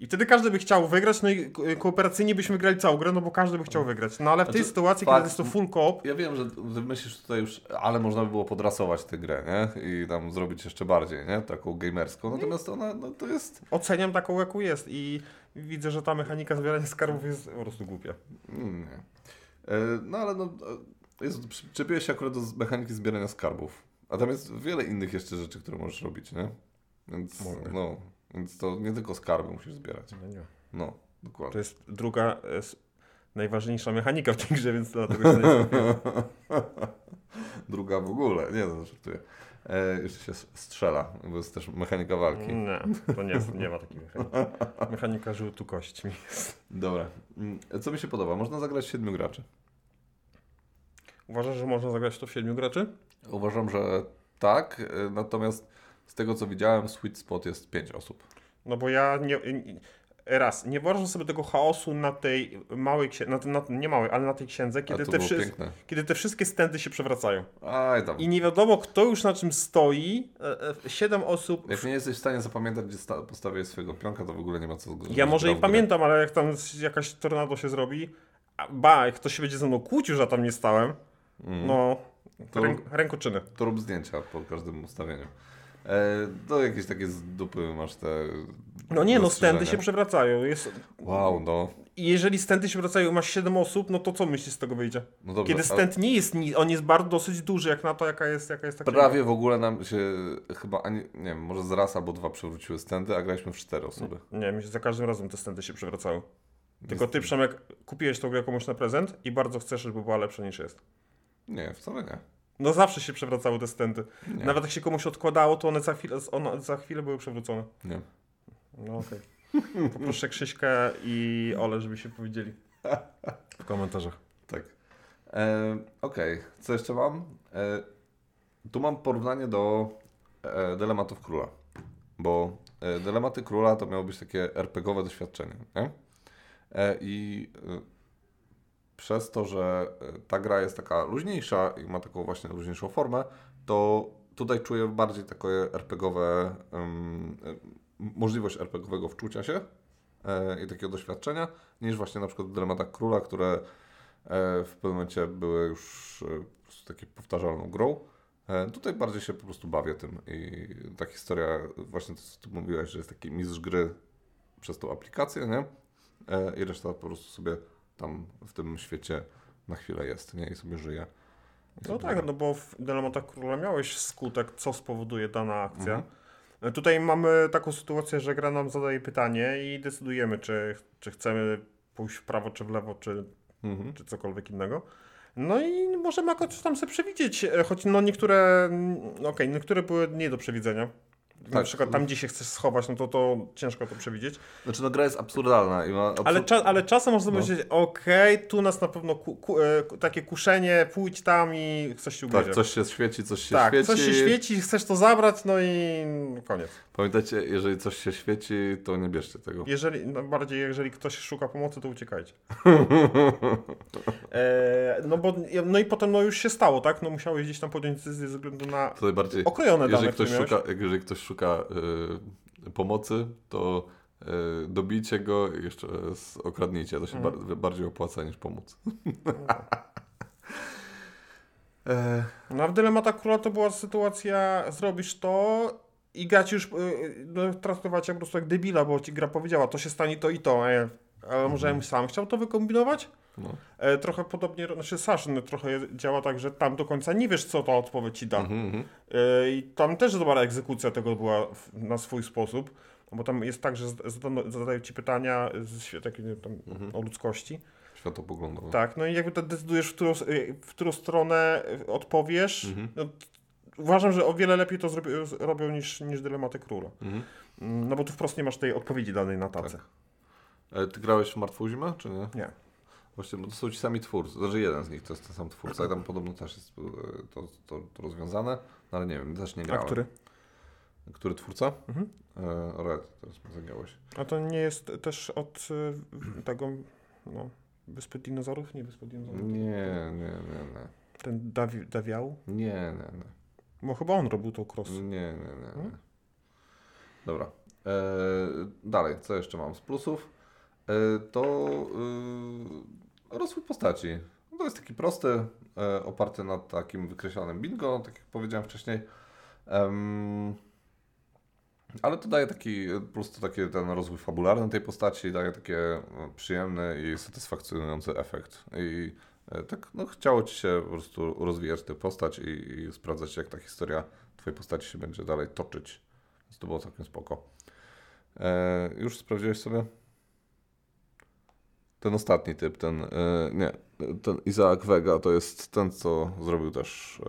I wtedy każdy by chciał wygrać, no i ko- kooperacyjnie byśmy grali całą grę, no bo każdy by chciał wygrać. No ale w tej Znaczy, sytuacji, fakt, kiedy jest to full coop, Ja wiem, że myślisz tutaj już, ale można by było podrasować tę grę, nie? I tam zrobić jeszcze bardziej, nie? Taką gamerską. Natomiast ona, no to jest... oceniam taką, jaką jest i widzę, że ta mechanika zbierania skarbów jest po prostu głupia. Mm. E, No ale no, e, Jezu, przyczepiłeś się akurat do mechaniki zbierania skarbów. A tam jest wiele innych jeszcze rzeczy, które możesz robić, nie? Więc, Mogę. no, więc to nie tylko skarby musisz zbierać. No nie. No, To dokładnie. jest druga, e, najważniejsza mechanika w tej grze, więc dlatego się. (laughs) Druga w ogóle, nie no, żartuję. E, jeszcze się strzela, bo jest też mechanika walki. Nie, to nie, jest, nie ma takiej mechaniki. Mechanika rzutu kośćmi. Dobra. Mm, Co mi się podoba? Można zagrać siedmiu graczy. Uważasz, że można zagrać to w siedmiu graczy? Uważam, że tak, e, natomiast z tego co widziałem, sweet spot jest pięć osób. No bo ja nie, raz, nie wyobrażam sobie tego chaosu na tej małej księdze, na, na, nie małej, ale na tej księdze, kiedy te, wszy, kiedy te wszystkie stędy się przewracają. Aj tam. I nie wiadomo, kto już na czym stoi. E, e, Siedem osób. Jak nie jesteś w stanie zapamiętać, gdzie sta- postawiłeś swojego pionka, to w ogóle nie ma co Ja może i pamiętam, ale jak tam jakaś tornado się zrobi, a ba, jak ktoś się będzie ze mną kłócił, że tam nie stałem, Mm. no, To- ręk, rękoczyny. To rób zdjęcia po każdym ustawieniu. E, to jakieś takie z dupy masz te. No nie, no stędy się przewracają. Jest... Wow, no. I jeżeli stędy się wracają i masz 7 osób, no to co myślisz z tego wyjdzie? no dobrze, Kiedy ale stent nie jest, on jest bardzo dosyć duży, jak na to, jaka jest, jaka jest ta księga. Prawie w ogóle nam się chyba ani, nie wiem, może z raz albo dwa przewróciły stędy, a graliśmy w cztery osoby. Nie, mi się za każdym razem te stędy się przewracały. Tylko ty, Przemek, kupiłeś tą grę komuś na prezent i bardzo chcesz, żeby była lepsza niż jest. Nie, wcale nie. No zawsze się przewracały te stędy. Nie. Nawet jak się komuś odkładało, to one za chwilę, one za chwilę były przewrócone. Nie. No okej. Poproszę Krzyśka i Ole, żeby się powiedzieli w komentarzach. Tak. E, Okej, co jeszcze mam? E, tu mam porównanie do e, dylematów króla. Bo e, dylematy króla to miało być takie RPGowe doświadczenie. Nie? E, I e, przez to, że e, ta gra jest taka luźniejsza i ma taką właśnie luźniejszą formę, to tutaj czuję bardziej takie RPGowe, e, możliwość RPGowego wczucia się e, i takiego doświadczenia, niż właśnie na przykład w dylematach króla, które e, w pewnym momencie były już e, po prostu takie powtarzalną grą. E, Tutaj bardziej się po prostu bawię tym i ta historia, właśnie to co ty mówiłeś, że jest taki mistrz gry przez tą aplikację, nie? E, I reszta po prostu sobie tam w tym świecie na chwilę jest, nie? I sobie żyje. I No tak, no bo w Dylematach Króla miałeś skutek, co spowoduje dana akcja. Mhm. E, Tutaj mamy taką sytuację, że gra nam zadaje pytanie i decydujemy, czy, czy chcemy pójść w prawo, czy w lewo, czy, Mhm. czy cokolwiek innego. No i możemy jakoś tam sobie przewidzieć, e, choć no niektóre, mm, okej, niektóre były nie do przewidzenia. Na Tak. przykład tam, gdzie się chcesz schować, no to to ciężko to przewidzieć. Znaczy, no gra jest absurdalna i ma. Ale, cza, ale czasem można No. powiedzieć, okej, tu nas na pewno ku, ku, e, takie kuszenie, pójdź tam i coś ci ugryzie. Tak, coś się świeci, coś się tak, świeci. coś się świeci, chcesz to zabrać, no i koniec. Pamiętajcie, jeżeli coś się świeci, to nie bierzcie tego. Jeżeli, no bardziej jeżeli ktoś szuka pomocy, to uciekajcie. (laughs) e, no bo, no i potem no już się stało, tak? No musiałeś gdzieś tam podjąć decyzję ze względu na Tutaj bardziej, okrojone dane, jeżeli ktoś, które szuka, jeżeli ktoś szuka y, pomocy, to y, dobijcie go i jeszcze okradnijcie. To się Mhm. bar- bardziej opłaca niż pomóc. (laughs) e, No a w Dylematach Króla to była sytuacja, zrobisz to i gra ci już y, no, traktować jak po prostu jak debila, bo ci gra powiedziała, to się stanie to i to, e, ale może ja bym sam chciał to wykombinować? no. E, trochę podobnie, znaczy Saszyn trochę działa tak, że tam do końca nie wiesz, co ta odpowiedź ci da. Mhm, mhm. E, I tam też dobra egzekucja tego była na swój sposób, bo tam jest tak, że zadano- zadają ci pytania z, takie, tam, Mhm. o ludzkości. Światopoglądowo. Tak, no i jakby to decydujesz, w którą, w którą stronę odpowiesz. Mhm. No, uważam, że o wiele lepiej to zrobi, z- robią niż, niż dylematy króla. Mhm. Mm, No bo tu wprost nie masz tej odpowiedzi danej na tace. E, ty grałeś w Martwą Zimę, czy nie? Nie. Właśnie, bo to są ci sami twórcy. Znaczy jeden z nich to jest ten sam twórca tam podobno też jest e, to, to, to rozwiązane, no ale nie wiem, też nie A grałem. który? Który twórca? Mhm. E, Red, teraz mnie zagiąłeś. A to nie jest też od tego, no, Wyspy Dinozaurów? Nie, Wyspy Dinozaurów. Nie, nie, nie, nie. Ten Dawi, Dawiał? Nie, nie, nie. Bo chyba on robił tą cross. Nie, nie, nie. nie. Hmm? Dobra. E, dalej, co jeszcze mam z plusów? E, to e, rozwój postaci. No to jest taki prosty, e, oparty na takim wykreślonym bingo, tak jak powiedziałem wcześniej. Em, ale to daje taki, plus to taki ten rozwój fabularny tej postaci, daje takie e, przyjemny i satysfakcjonujący efekt. I tak, no chciało Ci się po prostu rozwijać tę postać i, i sprawdzać, jak ta historia Twojej postaci się będzie dalej toczyć. Więc to było całkiem spoko. E, już sprawdziłeś sobie? Ten ostatni typ, ten, e, nie, ten Isaac Vega to jest ten, co zrobił też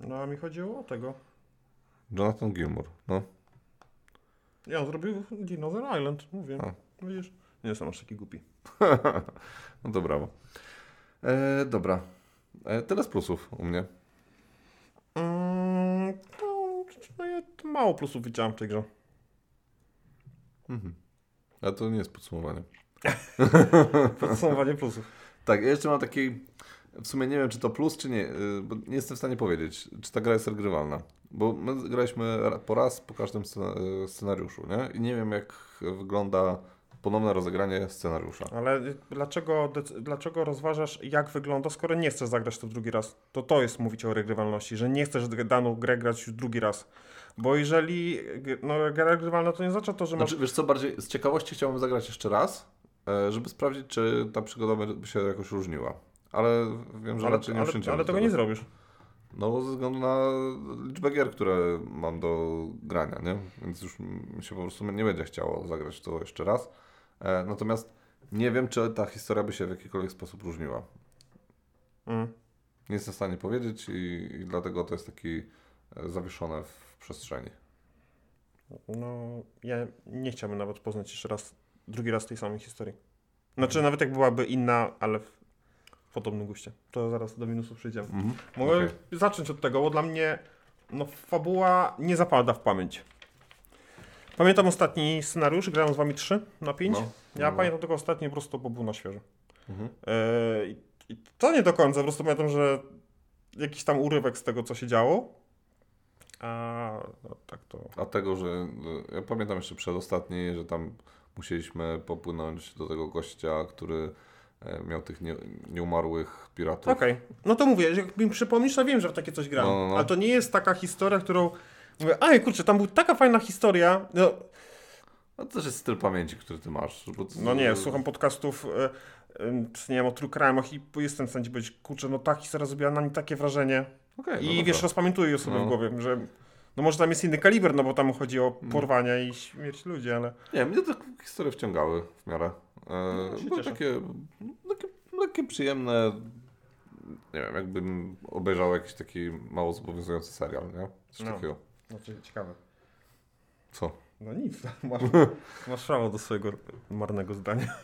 e, No a mi chodziło o tego. Jonathan Gilmour. No. Ja on zrobił Dinosaur Island, mówię. A. Widzisz? Nie jestem aż taki głupi. (laughs) no to brawo. E, dobra. E, tyle z plusów u mnie. Mm, no, ja mało plusów widziałem w tej grze. Mhm. Ale to nie jest podsumowanie. (laughs) Podsumowanie plusów. Tak, ja jeszcze mam taki. W sumie nie wiem, czy to plus, czy nie, y, bo nie jestem w stanie powiedzieć, czy ta gra jest regrywalna. Bo my graliśmy ra- po raz po każdym y, scenariuszu, nie? I nie wiem, jak wygląda ponowne rozegranie scenariusza. Ale dlaczego, dlaczego rozważasz, jak wygląda, skoro nie chcesz zagrać to drugi raz? To to jest mówić o regrywalności, że nie chcesz daną grę grać już drugi raz. Bo jeżeli no, gra regrywalna, to nie znaczy to, że masz... Znaczy, wiesz co, bardziej z ciekawości chciałbym zagrać jeszcze raz, e, żeby sprawdzić, czy ta przygoda by się jakoś różniła. Ale wiem, że ale, raczej nie ale, ale tego sobie. nie zrobisz. No, ze względu na liczbę gier, które mam do grania, nie? Więc już mi się po prostu nie będzie chciało zagrać to jeszcze raz. E, natomiast nie wiem, czy ta historia by się w jakikolwiek sposób różniła. Mm. Nie jestem w stanie powiedzieć i, i dlatego to jest taki e, zawieszone w przestrzeni. No, ja nie chciałbym nawet poznać jeszcze raz, drugi raz tej samej historii. Znaczy, nawet jak byłaby inna, ale w podobnym guście. To zaraz do minusów przejdziemy. Mhm. Mogę Okej. zacząć od tego, bo dla mnie no, fabuła nie zapada w pamięć. Pamiętam ostatni scenariusz, grałem z wami 3 na 5. No, ja no. pamiętam tego ostatni po prostu, bo był na świeżo. Mhm. Yy, i- to nie do końca, po prostu pamiętam, że jakiś tam urywek z tego, co się działo. A no, tak to. A tego, że e, ja pamiętam jeszcze przedostatni, że tam musieliśmy popłynąć do tego gościa, który e, miał tych nie, nieumarłych piratów. Okej, no to mówię, jak mi przypomnisz, to wiem, że w takie coś grałem. No, no, no. Ale to nie jest taka historia, którą. Mówię, aj kurczę, tam była taka fajna historia. No, A to też jest styl pamięci, który ty masz. No nie, słucham podcastów. E, e, nie wiem, o true crime'ach i jestem w stanie powiedzieć, kurczę, no ta historia zrobiła na mnie takie wrażenie. Okej, no I dobra. wiesz, rozpamiętuję ją sobie No. w głowie, że no może tam jest inny kaliber, no bo tam chodzi o Mm. porwania i śmierć ludzi, ale... Nie, mnie te historie wciągały w miarę. No, E, się były takie, takie lekkie, przyjemne. Nie wiem, jakbym obejrzał jakiś taki mało zobowiązujący serial, nie? Coś No. takiego. Znaczy, ciekawe. Co? No nic, (laughs) masz, (laughs) masz prawo do swojego marnego zdania. (laughs)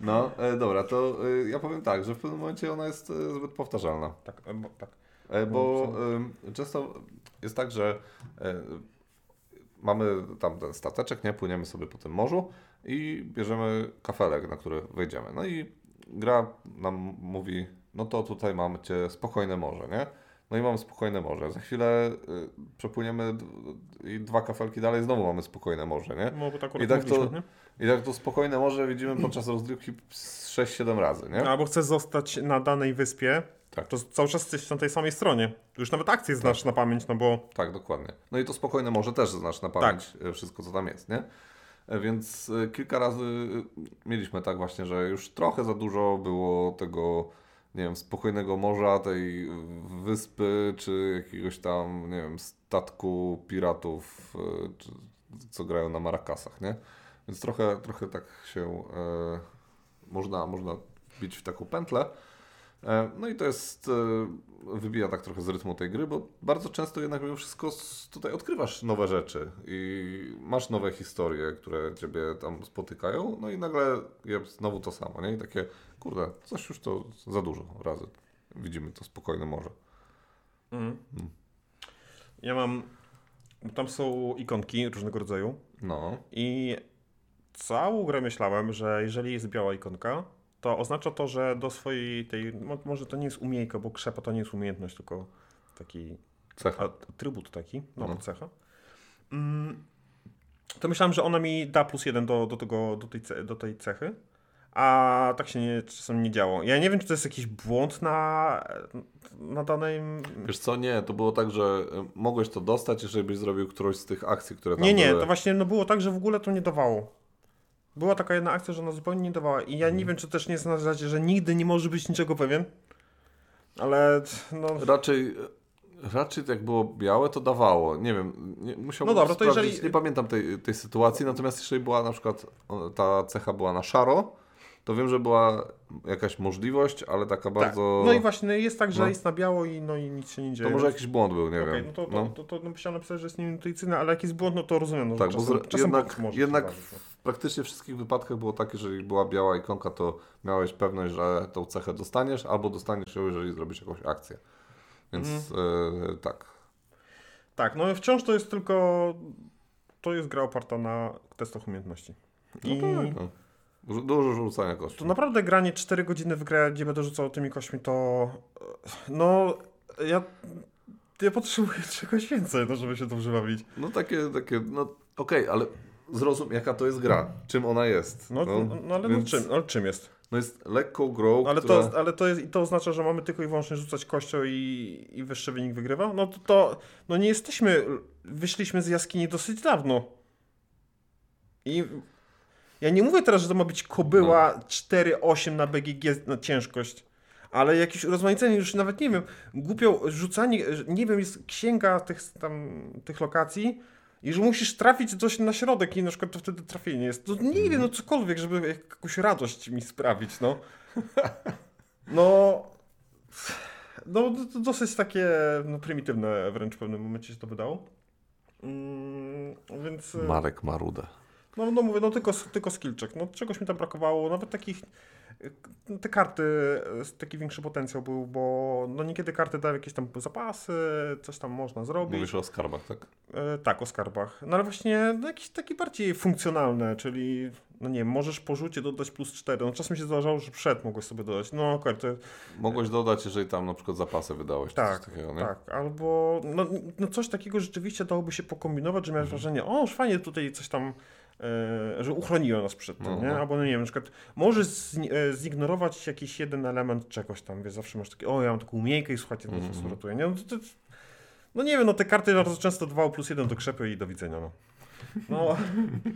No, e, dobra, to e, ja powiem tak, że w pewnym momencie ona jest e, zbyt powtarzalna. Tak, e, bo, tak. E, bo e, często jest tak, że mamy tam ten stateczek, nie? Płyniemy sobie po tym morzu i bierzemy kafelek, na który wejdziemy. No i gra nam mówi, no to tutaj macie spokojne morze, nie? No i mamy spokojne morze. Za chwilę y, przepłyniemy i dwa kafelki dalej znowu mamy spokojne morze, nie? No bo tak I tak to- nie? I tak to spokojne morze widzimy podczas rozgrywki z 6-7 razy, nie? Albo chcesz zostać na danej wyspie, Tak. to cały czas jesteś na tej samej stronie. Już nawet akcję znasz na pamięć, no bo... Tak, dokładnie. No i to spokojne może też znasz na pamięć e, wszystko, co tam jest, nie? E, Więc e, kilka razy mieliśmy tak właśnie, że już trochę za dużo było tego, nie wiem, spokojnego morza, tej wyspy, czy jakiegoś tam, nie wiem, statku piratów, e, czy, co grają na marakasach, nie? Więc trochę, trochę tak się e, można, można bić w taką pętlę. E, No i to jest, e, wybija tak trochę z rytmu tej gry, bo bardzo często jednak mimo wszystko tutaj odkrywasz nowe rzeczy i masz nowe historie, które ciebie tam spotykają, no i nagle jest znowu to samo, nie? I takie, kurde, coś już to za dużo razy. Widzimy to spokojne morze. Mhm. Ja mam... Tam są ikonki różnego rodzaju No, i całą grę myślałem, że jeżeli jest biała ikonka, to oznacza to, że do swojej tej... mo- Może to nie jest umiejka, bo krzepa to nie jest umiejętność, tylko taki cecha. atrybut taki, no, No. cecha. Mm, to myślałem, że ona mi da plus jeden do, do, tego, do, tej, do tej cechy, a tak się nie, czasem nie działo. Ja nie wiem, czy to jest jakiś błąd na, na danym... Wiesz co, nie, to było tak, że e, mogłeś to dostać, jeżeli byś zrobił którąś z tych akcji, które tam Nie, nie, były. to właśnie no, było tak, że w ogóle to nie dawało. Była taka jedna akcja, że ona zupełnie nie dawała i ja Mhm. nie wiem, czy też nie jest na zasadzie, że nigdy nie może być niczego pewien, ale no... Raczej, raczej jak było białe, to dawało. Nie wiem, nie, musiałbym No dobra, to sprawdzić, jeżeli- nie pamiętam tej, tej sytuacji, natomiast jeżeli była na przykład, ta cecha była na szaro, to wiem, że była jakaś możliwość, ale taka Tak. bardzo... No i właśnie no jest tak, że No. jest na biało i, no i nic się nie dzieje. To może jakiś błąd był, nie Okej, wiem. no to, to, no. to, to, no musiałem napisać, że jest nieintuicyjne, ale jak jest błąd, no to rozumiem. No, Tak, że bo czasem, zre- czasem jednak, jednak w praktycznie wszystkich wypadkach było tak, jeżeli była biała ikonka, to miałeś pewność, że tą cechę dostaniesz, albo dostaniesz ją, jeżeli zrobisz jakąś akcję. Więc Mhm. e, tak. Tak, no wciąż to jest tylko... To jest gra oparta na testach umiejętności. No I tak, no. Dużo- rzucania kości. to naprawdę granie 4 godziny w grę, gdzie będę rzucał tymi kośćmi, to... No, ja... Ja potrzebuję (laughs) czegoś więcej, no, żeby się dobrze bawić. No takie, takie, no okej, ale zrozum jaka to jest gra, czym ona jest. No, no, no ale no, więc- czym, ale czym jest? No jest lekką grą, Ale która... to, ale to, jest, i to oznacza, że mamy tylko i wyłącznie rzucać kością i, i wyższy wynik wygrywa? No to, to no nie jesteśmy, wyszliśmy z jaskini dosyć dawno. I ja nie mówię teraz, że to ma być kobyła No. 4,8 na BGG na ciężkość, ale jakieś rozmaicenie, już nawet nie wiem, głupio rzucanie, nie wiem, jest księga tych, tam, tych lokacji i że musisz trafić coś na środek i na przykład to wtedy trafienie jest. To nie wiem, no cokolwiek, żeby jakąś radość mi sprawić, (laughs) no. No, no, to dosyć takie no, prymitywne wręcz w pewnym momencie się to wydało. Mm, więc... e, Marek Marudę. No, no mówię, no tylko, tylko skillczek. No czegoś mi tam brakowało, nawet takich te karty, y, taki większy potencjał był, bo no niekiedy karty dały jakieś tam zapasy, coś tam można zrobić. Mówisz o skarbach, tak? E, tak, o skarbach. No ale właśnie no, jakieś takie bardziej funkcjonalne, czyli no nie wiem, możesz po rzucie dodać plus 4. No czasem się zdarzało, że przed mogłeś sobie dodać. No okej, to Mogłeś dodać, jeżeli tam na przykład zapasy wydałeś. tak, takiego, tak. Albo no, no coś takiego rzeczywiście dałoby się pokombinować, że miałeś Mhm. wrażenie, o już fajnie tutaj coś tam, e, że uchroniło nas przed tym, No, nie? no. Albo no nie wiem, na przykład możesz e, zignorować jakiś jeden element czegoś tam, wiesz, zawsze masz takie, o ja mam taką umiejętkę i słuchajcie, to Mhm. mm ratuje, nie? No, to, to, no nie wiem, no te karty bardzo często 2 plus 1 do krzepy i do widzenia, no. No,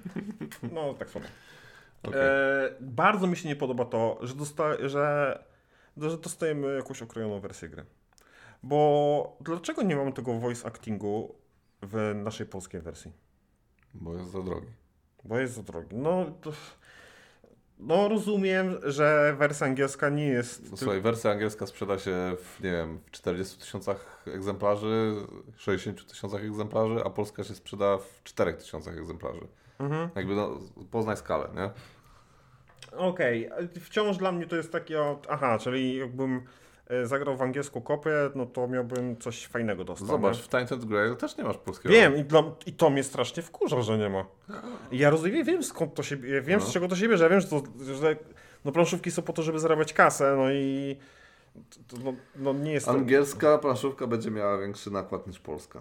(laughs) no tak samo. Okej. E, bardzo mi się nie podoba to, że, dosta- że, że dostajemy jakąś okrojoną wersję gry. Bo dlaczego nie mamy tego voice actingu w naszej polskiej wersji? Bo jest za drogi. Bo jest za drogi. No, to, no rozumiem, że wersja angielska nie jest... No, słuchaj, wersja angielska sprzeda się w, nie wiem, w 40 tysiącach egzemplarzy, 60 tysiącach egzemplarzy, a polska się sprzeda w 4 tysiącach egzemplarzy. Mhm. Jakby no, poznaj skalę, nie? Okej, ale wciąż dla mnie to jest takie, aha, czyli jakbym zagrał w angielską kopię, no to miałbym coś fajnego dostać. Zobacz, nie? w Tainted Grail też nie masz polskiego. Wiem i, dla, i to mnie strasznie wkurza, że nie ma. I Ja rozumiem, wiem skąd to się, wiem No. z czego to się bierze, ja wiem, że, to, że no planszówki są po to, żeby zarabiać kasę, no i no, no nie jest Angielska planszówka będzie miała większy nakład niż polska.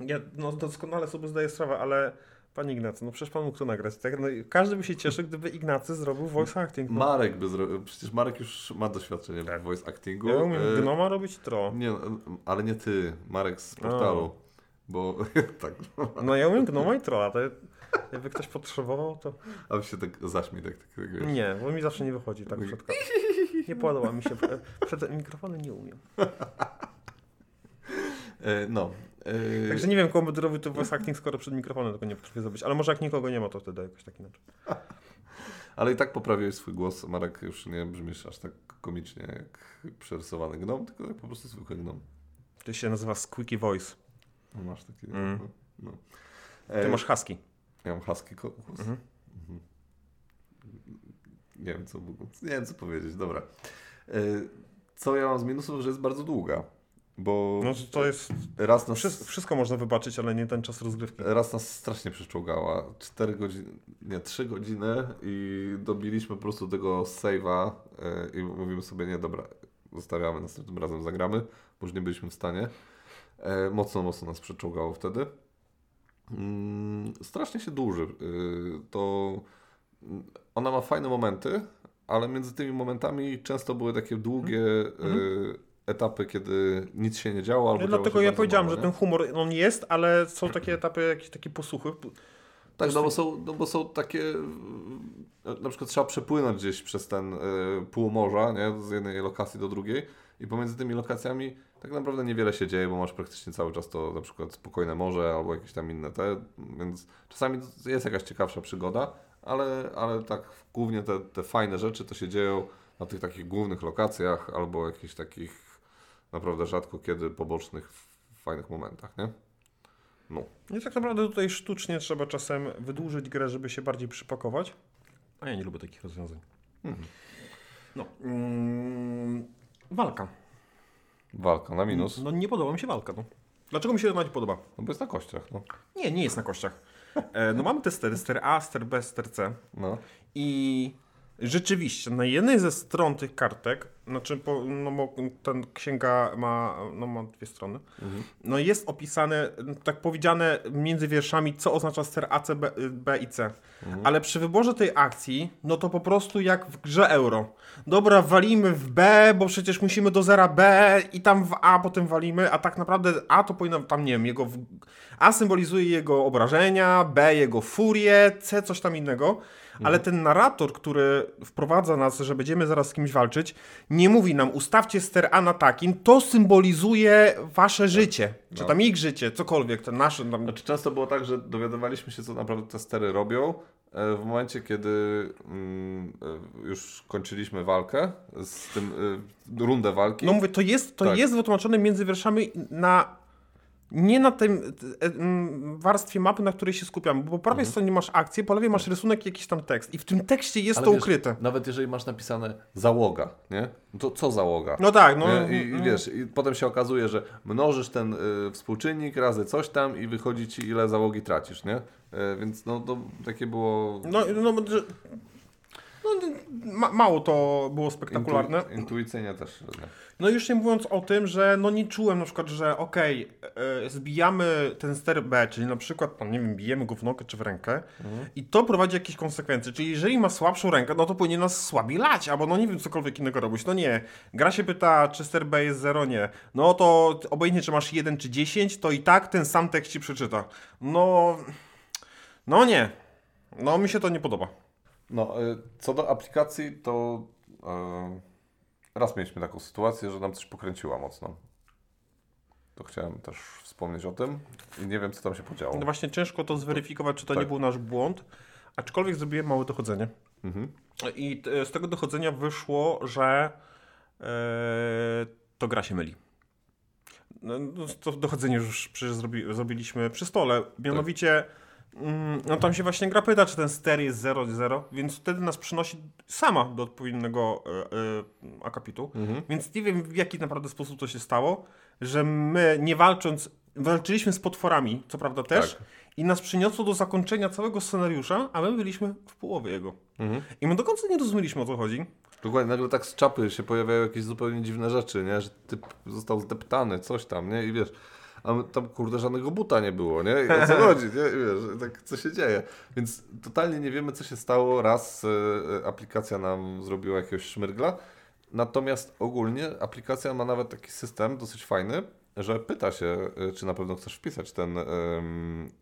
ja no, doskonale sobie zdaję sprawę, ale Panie Ignacy, no przecież pan mógł to nagrać, tak? No, każdy by się cieszył, gdyby Ignacy zrobił voice acting. No. Marek by zrobił, przecież Marek już ma doświadczenie Tak. w voice actingu. Ja umiem E, gnoma robić tro. Nie, no, ale nie ty, Marek z portalu. Bo (laughs) tak, No ja umiem gnoma i trolla, to jakby ktoś potrzebował, to... aby się tak zaśmiej, tak, tak, tak wiesz. Nie, bo mi zawsze nie wychodzi tak przed. Nie podoba mi się, przed mikrofonem nie umiem. (laughs) E, no. E, Także nie wiem, robił to voice acting, skoro przed mikrofonem tego nie potrafię zrobić. Ale może jak nikogo nie ma, to wtedy jakoś tak inaczej. (laughs) Ale i tak poprawiłeś swój głos. Marek już nie brzmisz aż tak komicznie jak przerysowany gnom, tylko jak po prostu zwykły gnom. To się nazywa squeaky voice. No, masz taki. Mm. No, no. Ty E, masz husky. Ja mam husky głos. Mhm. Mhm. Nie wiem co, nie wiem co powiedzieć, dobra. E, Co ja mam z minusów, że jest bardzo długa. Bo No to- jest... raz nas, Wszystko, wszystko można wybaczyć, ale nie ten czas rozgrywki. raz nas strasznie przeczołgała. 4 godziny, nie, 3 godziny i dobiliśmy po prostu tego save'a e, i mówimy sobie, nie dobra, zostawiamy, następnym razem zagramy, bo już nie byliśmy w stanie. E, Mocno, mocno nas przeczołgało wtedy. Mm, Strasznie się dłuży. Y, To ona ma fajne momenty, ale między tymi momentami często były takie długie y, etapy, kiedy nic się nie działo. Albo No, działo dlatego się ja mało, że ten humor on jest, ale są takie etapy, jakieś takie posłuchy. Tak, no bo, są, no bo są takie. Na przykład trzeba przepłynąć gdzieś przez ten y, pół morza, nie? z jednej lokacji do drugiej, i pomiędzy tymi lokacjami tak naprawdę niewiele się dzieje, bo masz praktycznie cały czas to na przykład spokojne morze albo jakieś tam inne te, więc czasami jest jakaś ciekawsza przygoda, ale, ale tak głównie te, te fajne rzeczy to się dzieją na tych takich głównych lokacjach albo jakichś takich naprawdę rzadko kiedy pobocznych, f- fajnych momentach, nie? No. I tak naprawdę tutaj sztucznie trzeba czasem wydłużyć grę, żeby się bardziej przypakować. A ja nie lubię takich rozwiązań. Mhm. No. Mm, walka. Walka na minus. No nie podoba mi się walka. No. Dlaczego mi się ona nie podoba? No bo jest na kościach, no. Nie, nie jest na kościach. E, no mamy te stery, ster A, ster B, ster C. No. I rzeczywiście na jednej ze stron tych kartek, znaczy po, no bo ten księga ma, no ma dwie strony, no jest opisane, tak powiedziane między wierszami, co oznacza ster A, C, B, B i C. Ale przy wyborze tej akcji, no to po prostu jak w grze euro. Dobra, walimy w B, bo przecież musimy do zera B i tam w A potem walimy, a tak naprawdę A to powinno tam, nie wiem, jego... A symbolizuje jego obrażenia, B jego furię, C coś tam innego. Ale ten narrator, który wprowadza nas, że będziemy zaraz z kimś walczyć, nie mówi nam, ustawcie ster A na takim, to symbolizuje wasze życie, czy No. tam ich życie, cokolwiek, to nasze. Tam... Znaczy często było tak, że dowiadywaliśmy się, co naprawdę te stery robią e, w momencie, kiedy mm, e, już kończyliśmy walkę z tym, e, rundę walki. No mówię, to jest, to Tak. jest wytłumaczone między wierszami na nie na tym e, warstwie mapy, na której się skupiamy, bo po prawej stronie masz akcję, po lewej masz rysunek i jakiś tam tekst i w tym tekście jest Ale to wiesz, ukryte. Nawet jeżeli masz napisane załoga, nie? No To co załoga? No tak, no. I, I wiesz, i potem się okazuje, że mnożysz ten y, współczynnik razy coś tam i wychodzi ci ile załogi tracisz, nie? Y, więc no to takie było No, no, no ma, mało to było spektakularne. intu, intuicyjnie też. No już nie mówiąc o tym, że no nie czułem na przykład, że okej, e, zbijamy ten ster B, czyli na przykład, no nie wiem, bijemy go w nogę czy w rękę i to prowadzi jakieś konsekwencje. Czyli jeżeli ma słabszą rękę, no to powinien nas słabiej lać, albo no nie wiem, cokolwiek innego robić. No nie. Gra się pyta, czy ster B jest 0, nie. No to obojętnie, czy masz 1 czy 10, to i tak ten sam tekst ci przeczyta. No... No nie. No mi się to nie podoba. No, y, co do aplikacji, to y, raz mieliśmy taką sytuację, że nam coś pokręciła mocno. To chciałem też wspomnieć o tym i nie wiem, co tam się podziało. No właśnie ciężko to zweryfikować, czy to Tak. nie był nasz błąd, aczkolwiek zrobiłem małe dochodzenie. Mhm. I t- z tego dochodzenia wyszło, że e, to gra się myli. No, no, to dochodzenie już przecież zrobi, zrobiliśmy przy stole. Mianowicie, mm, no tam się właśnie gra pyta, czy ten ster jest 0-0, więc wtedy nas przynosi sama do odpowiedniego e, e, akapitu. Mhm. Więc nie wiem, w jaki naprawdę sposób to się stało, że my nie walcząc, walczyliśmy z potworami, co prawda też, Tak. i nas przyniosło do zakończenia całego scenariusza, a my byliśmy w połowie jego. Mhm. I my do końca nie rozumieliśmy o co chodzi. Dokładnie, nagle tak z czapy się pojawiają jakieś zupełnie dziwne rzeczy, nie? Że typ został zdeptany, coś tam, nie? I wiesz, a tam kurde żadnego buta nie było, nie? I o co chodzi, nie? Wiesz, tak co się dzieje. Więc totalnie nie wiemy, co się stało. Raz e, aplikacja nam zrobiła jakiegoś szmyrgla, natomiast ogólnie aplikacja ma nawet taki system dosyć fajny, że pyta się, e, czy na pewno chcesz wpisać ten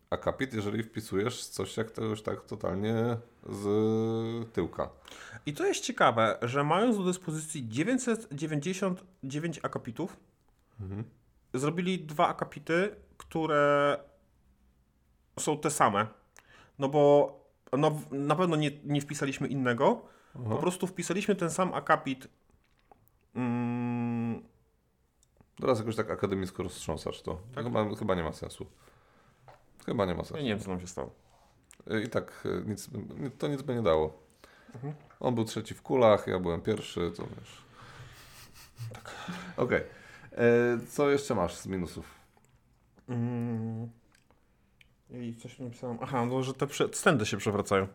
akapit, jeżeli wpisujesz coś jak to już tak totalnie z tyłka. I to jest ciekawe, że mając do dyspozycji 999 akapitów, zrobili dwa akapity, które są te same. No bo no, na pewno nie, nie wpisaliśmy innego, po prostu wpisaliśmy ten sam akapit. Mm, Teraz jakoś tak akademicko roztrząsasz to. Chyba, chyba nie ma sensu. Chyba nie ma ja sensu. nie wiem, co nam się stało. I tak y, nic, to nic by nie dało. On był trzeci w kulach, ja byłem pierwszy, to wiesz. Tak. Okej. E, Co jeszcze masz z minusów? Mm. I coś napisałem. Aha, no, że te stędy się przewracają.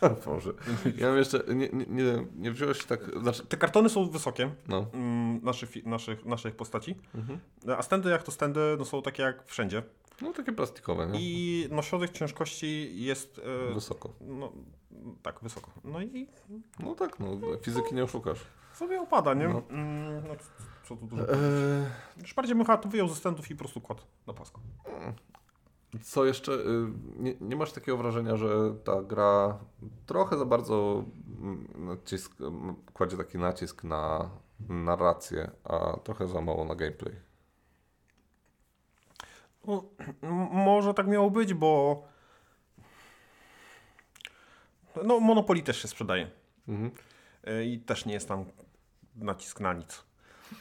(laughs) Może. Ja mam jeszcze, nie, nie, nie, wziąłeś tak, znaczy, Te kartony są wysokie no. mm, naszych, naszych, naszych postaci, Mhm. a stędy jak to stędy no, są takie jak wszędzie. No takie plastikowe, nie? I no, środek ciężkości jest e, Wysoko. no, tak wysoko. No i No tak, no fizyki nie oszukasz. sobie opada, nie? No. Mm, no, co- tu dużo. E, Już bardziej bym wyjął ze stędów i po prostu kładł na pasku. Co jeszcze? y, Nie, nie masz takiego wrażenia, że ta gra trochę za bardzo mm, nacisk, m, kładzie taki nacisk na narrację, a trochę za mało na gameplay? No, może tak miało być, bo no Monopoly też się sprzedaje. Mhm. E, I też nie jest tam nacisk na nic.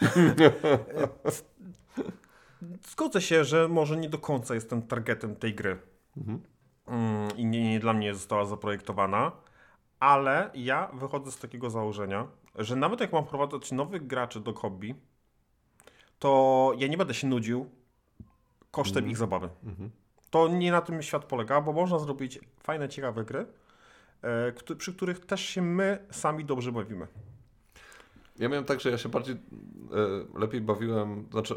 (laughs) Zgodzę się, że może nie do końca jestem targetem tej gry. Mhm. Mm, I nie, nie dla mnie została zaprojektowana, ale ja wychodzę z takiego założenia, że nawet jak mam wprowadzać nowych graczy do hobby, to ja nie będę się nudził kosztem ich zabawy. Mhm. To nie na tym świat polega, bo można zrobić fajne, ciekawe gry, e, przy których też się my sami dobrze bawimy. Ja miałem tak, że ja się bardziej e, lepiej bawiłem, znaczy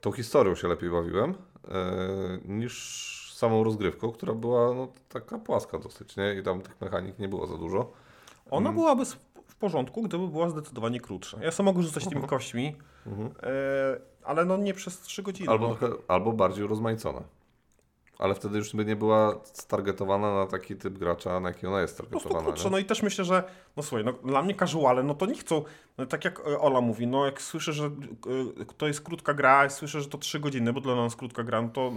tą historią się lepiej bawiłem e, niż samą rozgrywką, która była no, taka płaska dosyć, nie? I tam tych mechanik nie było za dużo. Ona Mm. byłaby w porządku, gdyby była zdecydowanie krótsza. Ja sam mogę rzucać tymi kośćmi, Mhm. e, ale no nie przez 3 godziny. Albo, trochę, albo bardziej urozmaicona. Ale wtedy już by nie była stargetowana na taki typ gracza, na jaki ona jest stargetowana. krótsza. nie? No i też myślę, że no słuchaj, no, dla mnie casuale, no to nie chcą, no, tak jak e, Ola mówi, no jak słyszę, że e, to jest krótka gra, słyszę, że to 3 godziny, bo dla nas krótka gra, no to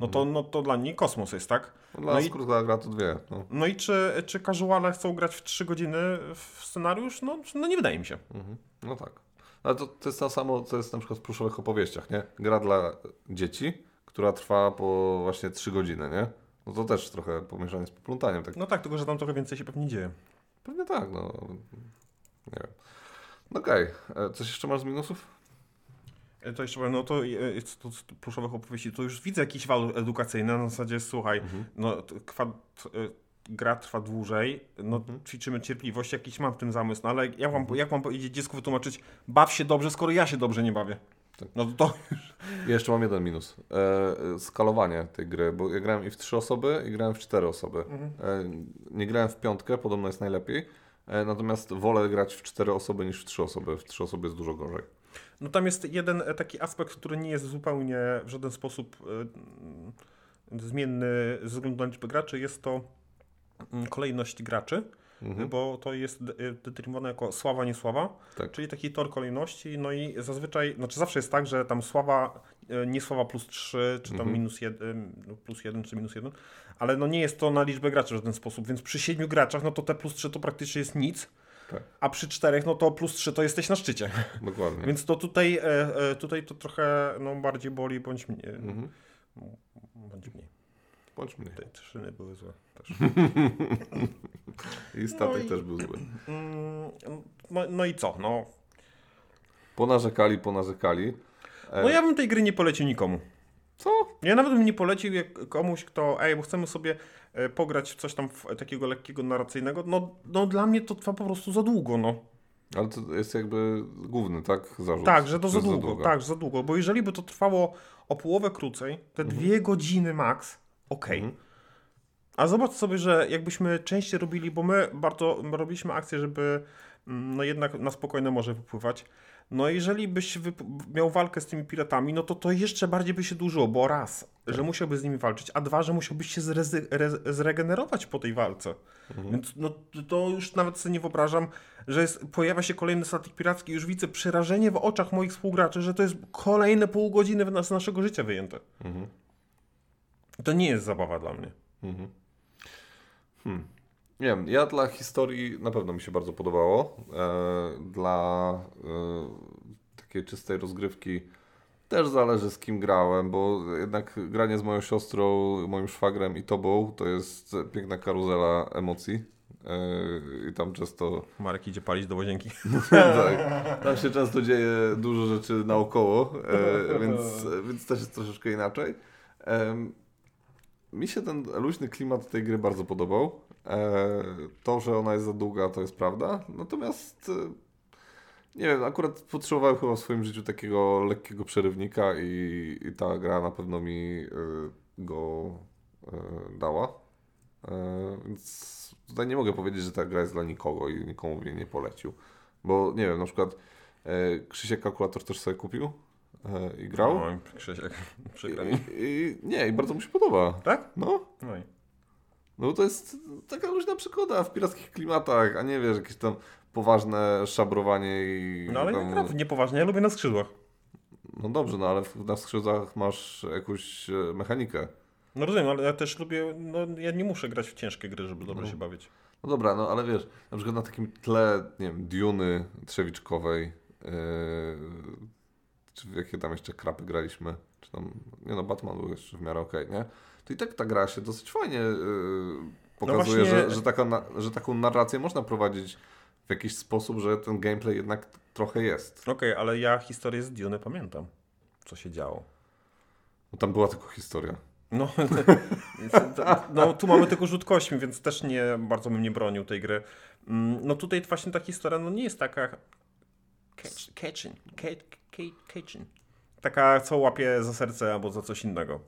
no to, no to dla niej kosmos jest, tak? Dla No nas i- krótka gra to dwie. No. No i czy, czy casuale chcą grać w 3 godziny w scenariusz? No, no nie wydaje mi się. Mhm. no tak. Ale to, to jest to samo, co jest na przykład w pluszowych opowieściach, nie? Gra dla dzieci, która trwa po właśnie 3 godziny, nie? No to też trochę pomieszanie z poplątaniem. Tak. No tak, tylko że tam trochę więcej się pewnie dzieje. Pewnie tak, no. Nie wiem. No okej. E, Coś jeszcze masz z minusów? E, To jeszcze powiem, no to, e, to, to pluszowych opowieści, to już widzę jakiś walor edukacyjny, na zasadzie słuchaj, no t- kwad, e, gra trwa dłużej, no ćwiczymy cierpliwość, jakiś mam w tym zamysł, no ale jak mam, jak mam powiedzieć dziecku wytłumaczyć, baw się dobrze, skoro ja się dobrze nie bawię. Tak. No to, I jeszcze mam jeden minus. E, skalowanie tej gry, bo ja grałem i w trzy osoby, i grałem w cztery osoby. E, nie grałem w piątkę, podobno jest najlepiej. E, natomiast wolę grać w cztery osoby niż w trzy osoby. W trzy osoby jest dużo gorzej. No tam jest jeden e, taki aspekt, który nie jest zupełnie w żaden sposób e, zmienny ze względu na liczbę graczy. Jest to mm, kolejność graczy, Mhm. bo to jest e, determinowane jako sława, niesława, Tak. czyli taki tor kolejności. No i zazwyczaj, znaczy zawsze jest tak, że tam sława, e, niesława plus 3, czy tam Mhm. minus 1, plus 1, czy minus 1, ale no nie jest to na liczbę graczy w żaden sposób, więc przy 7 graczach, no to te plus 3 to praktycznie jest nic. Tak. A przy czterech, no to plus 3 to jesteś na szczycie. (laughs) Dokładnie. Więc to tutaj, e, e, tutaj to trochę no, bardziej boli, bądź mnie. Mhm. Bądź mniej. Bądź mnie. Te szyny były złe też. (laughs) I statek No i- też był zły. Mm, no, no i co? No, Ponarzekali, ponarzekali. E, no ja bym tej gry nie polecił nikomu. Co? Ja nawet bym nie polecił jak komuś, kto, ej, bo chcemy sobie e, pograć w coś tam w, takiego lekkiego narracyjnego. No, no dla mnie to trwa po prostu za długo, no. Ale to jest jakby główny, tak? Zarzut. Tak, że to za długo, długo. tak, za długo, bo jeżeli by to trwało o połowę krócej, te dwie godziny max, okej. Mhm. A zobacz sobie, że jakbyśmy częściej robili, bo my bardzo my robiliśmy akcję, żeby mm, no jednak na spokojne morze wypływać. No jeżeli byś miał walkę z tymi piratami, no to to jeszcze bardziej by się dłużyło, bo raz, że musiałbyś z nimi walczyć, a dwa, że musiałbyś się zregenerować po tej walce. Więc no, to już nawet sobie nie wyobrażam, że jest, pojawia się kolejny statek piracki i już widzę przerażenie w oczach moich współgraczy, że to jest kolejne pół godziny z naszego życia wyjęte. Mhm. To nie jest zabawa dla mnie. Mhm. Hmm. Nie wiem, ja dla historii na pewno mi się bardzo podobało. E, dla e, takiej czystej rozgrywki też zależy z kim grałem, bo jednak granie z moją siostrą, moim szwagrem i tobą to jest piękna karuzela emocji. E, I tam często Marek idzie palić do łazienki. (laughs) (laughs) tak. Tam się często dzieje dużo rzeczy naokoło, więc, więc też jest troszeczkę inaczej. Mi się ten luźny klimat tej gry bardzo podobał. E, to, że ona jest za długa, to jest prawda. Natomiast e, nie wiem, akurat potrzebowałem chyba w swoim życiu takiego lekkiego przerywnika i, i ta gra na pewno mi e, go dała. Więc tutaj nie mogę powiedzieć, że ta gra jest dla nikogo i nikomu mnie nie polecił. Bo nie wiem, na przykład Krzysiek kalkulator też sobie kupił i grał. Oj, Krzysiek, (laughs) przykro mi. I, nie, i bardzo mu się podoba. Tak? No, No i. no to jest taka luźna przygoda w pirackich klimatach, a nie wiesz, jakieś tam poważne szabrowanie i... No ale tam, naprawdę, niepoważnie, ja lubię na skrzydłach. No dobrze, no ale na skrzydłach masz jakąś e, mechanikę. No rozumiem, ale ja też lubię, no ja nie muszę grać w ciężkie gry, żeby dobrze No. się bawić. No dobra, no ale wiesz, na przykład na takim tle, nie wiem, Duny Trzewiczkowej, yy, czy w jakie tam jeszcze krapy graliśmy, czy tam, nie no, Batman był jeszcze w miarę okej, nie? To i tak ta gra się dosyć fajnie yy, pokazuje, właśnie- że, że, taka na, że taką narrację można prowadzić w jakiś sposób, że ten gameplay jednak trochę jest. Okej, ale ja historię z Dune pamiętam, co się działo. Bo tam była tylko historia. No, (laughs) no tu mamy tylko rzut kośmi, więc też nie bardzo bym nie bronił tej gry. Mm, No tutaj właśnie ta historia no nie jest taka catch, catching, catch, catching. Taka, co łapie za serce albo za coś innego.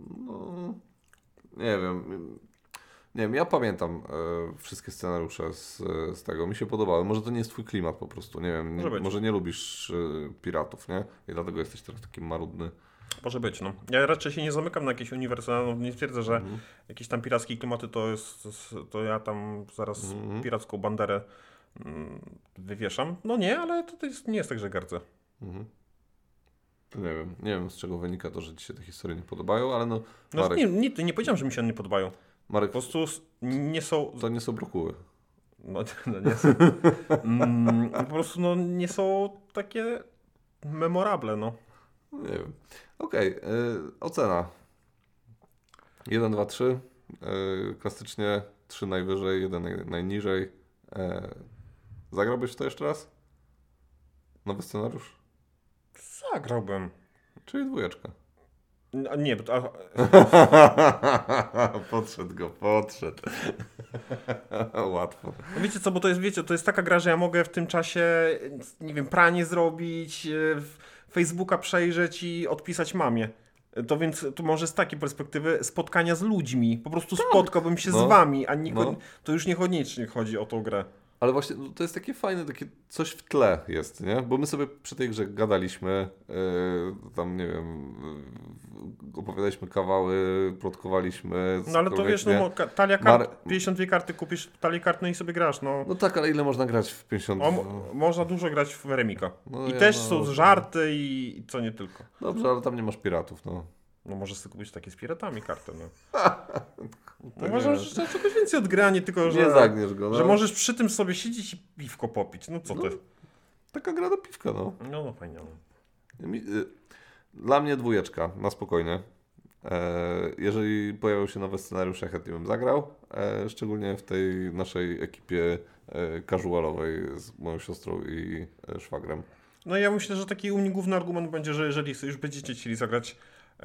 No, nie wiem. Nie wiem, ja pamiętam e, wszystkie scenariusze z, z tego. Mi się podobały. Może to nie jest twój klimat po prostu. Nie wiem. Może Nie, być. może nie lubisz e, piratów, nie? I dlatego jesteś teraz taki marudny. Może być, no. Ja raczej się nie zamykam na jakieś uniwersa, no, nie twierdzę, że Mhm. jakieś tam pirackie klimaty to jest, to ja tam zaraz Mhm. piracką banderę mm, wywieszam. No nie, ale to, to jest, nie jest tak, że gardzę. Mhm. Nie wiem, nie wiem z czego wynika to, że Ci się te historie nie podobają, ale no, No Marek, nie, nie, nie powiedziałem, że mi się one nie podobają. Marek Po prostu nie są. to nie są brokuły. No, (laughs) no nie są. Mm, po prostu no, nie są takie memorable, no. Nie wiem. Okej, y, ocena. 1, 2, 3. Y, klasycznie 3 najwyżej, 1 naj, najniżej. E, zagrałbyś w to jeszcze raz? Nowy scenariusz? Zagrałbym. Czyli dwójeczka. A nie, bo to, (laughs) podszedł go, podszedł. (laughs) Łatwo. no wiecie co, bo to jest, wiecie, to jest taka gra, że ja mogę w tym czasie, nie wiem, pranie zrobić, e, Facebooka przejrzeć i odpisać mamie. To więc tu może z takiej perspektywy spotkania z ludźmi. Po prostu spotkałbym się No. z wami, a nie, No. to już niekoniecznie chodzi o tą grę. Ale właśnie no, to jest takie fajne, takie coś w tle jest, nie? Bo my sobie przy tej grze gadaliśmy, yy, tam nie wiem, yy, opowiadaliśmy kawały, plotkowaliśmy. No ale to wiesz, no, nie? ka- talia kart, Mar- 52 karty kupisz, talię kart, no i sobie grasz, no. No tak, ale ile można grać w 50? O, mo- można dużo grać w Remika. No I ja też no, są no. żarty i, i co nie tylko. Dobrze, ale tam nie masz piratów, no. No możesz sobie kupić takie z piratami kartę, no. (laughs) Tak No uważam, że to czegoś więcej od gry, a nie tylko, że... Nie zagniesz go, no. Że możesz przy tym sobie siedzieć i piwko popić. No co No. ty? Taka gra do piwka, no. No, no fajnie. no. Y, Dla mnie dwójeczka, na spokojnie. E, Jeżeli pojawią się nowe scenariusze, chętnie bym zagrał. E, Szczególnie w tej naszej ekipie e, casualowej z moją siostrą i szwagrem. No ja myślę, że taki u mnie główny argument będzie, że jeżeli już będziecie chcieli zagrać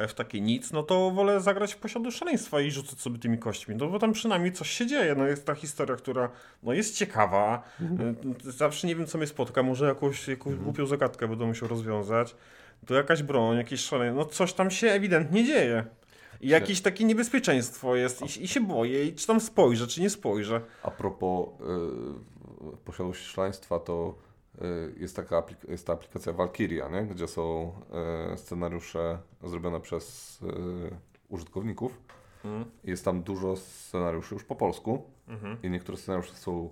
w takie nic, no to wolę zagrać w posiadu szaleństwa i rzucać sobie tymi kośćmi, no bo tam przynajmniej coś się dzieje, no jest ta historia, która no jest ciekawa, E, zawsze nie wiem co mnie spotka, może jakąś, jakąś głupią zagadkę będę musiał rozwiązać, to jakaś broń, jakieś szalenie, no coś tam się ewidentnie dzieje. I jakieś takie niebezpieczeństwo jest i, i się boję, i czy tam spojrzę, czy nie spojrzę. A propos y, posiadłości szaleństwa, to jest taka aplik- jest ta aplikacja Valkyria, nie? gdzie są y, scenariusze zrobione przez y, użytkowników. Mhm. Jest tam dużo scenariuszy już po polsku Mhm. i niektóre scenariusze są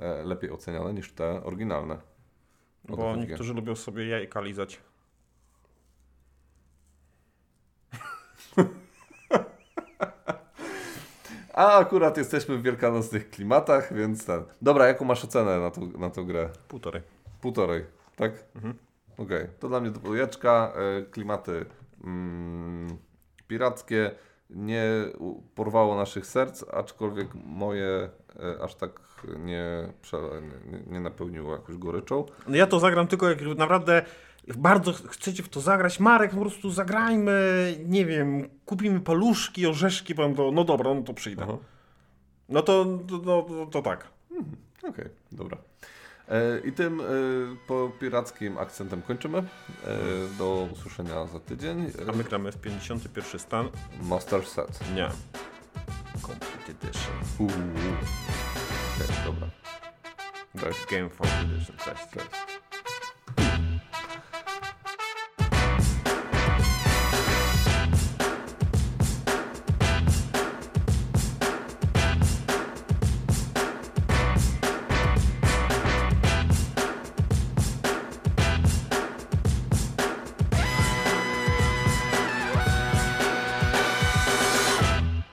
e, lepiej oceniane niż te oryginalne. Bo chodzi. niektórzy lubią sobie jajka lizać. (laughs) A akurat jesteśmy w wielkanocnych klimatach, więc ten. Dobra, jaką masz ocenę na, tą- na tą grę? Półtorej. Półtorej, tak? Mhm. Okej, to dla mnie dwójeczka, e, klimaty mm, pirackie, nie porwało naszych serc, aczkolwiek moje e, aż tak nie, nie, nie napełniło jakoś goryczą. No ja to zagram tylko jak naprawdę bardzo ch- chcecie w to zagrać. Marek, po prostu zagrajmy, nie wiem, kupimy paluszki, orzeszki, powiem to, no dobra, no to przyjdę. Aha. No to, to, no, to, to tak. Okej, dobra. E, I tym e, po pirackim akcentem kończymy. E, do usłyszenia za tydzień. A my gramy w 51 stan. Master Set. Nie. Complete Edition. Uuu. Okej, dobra. Cześć. Game Form Edition, cześć. Cześć.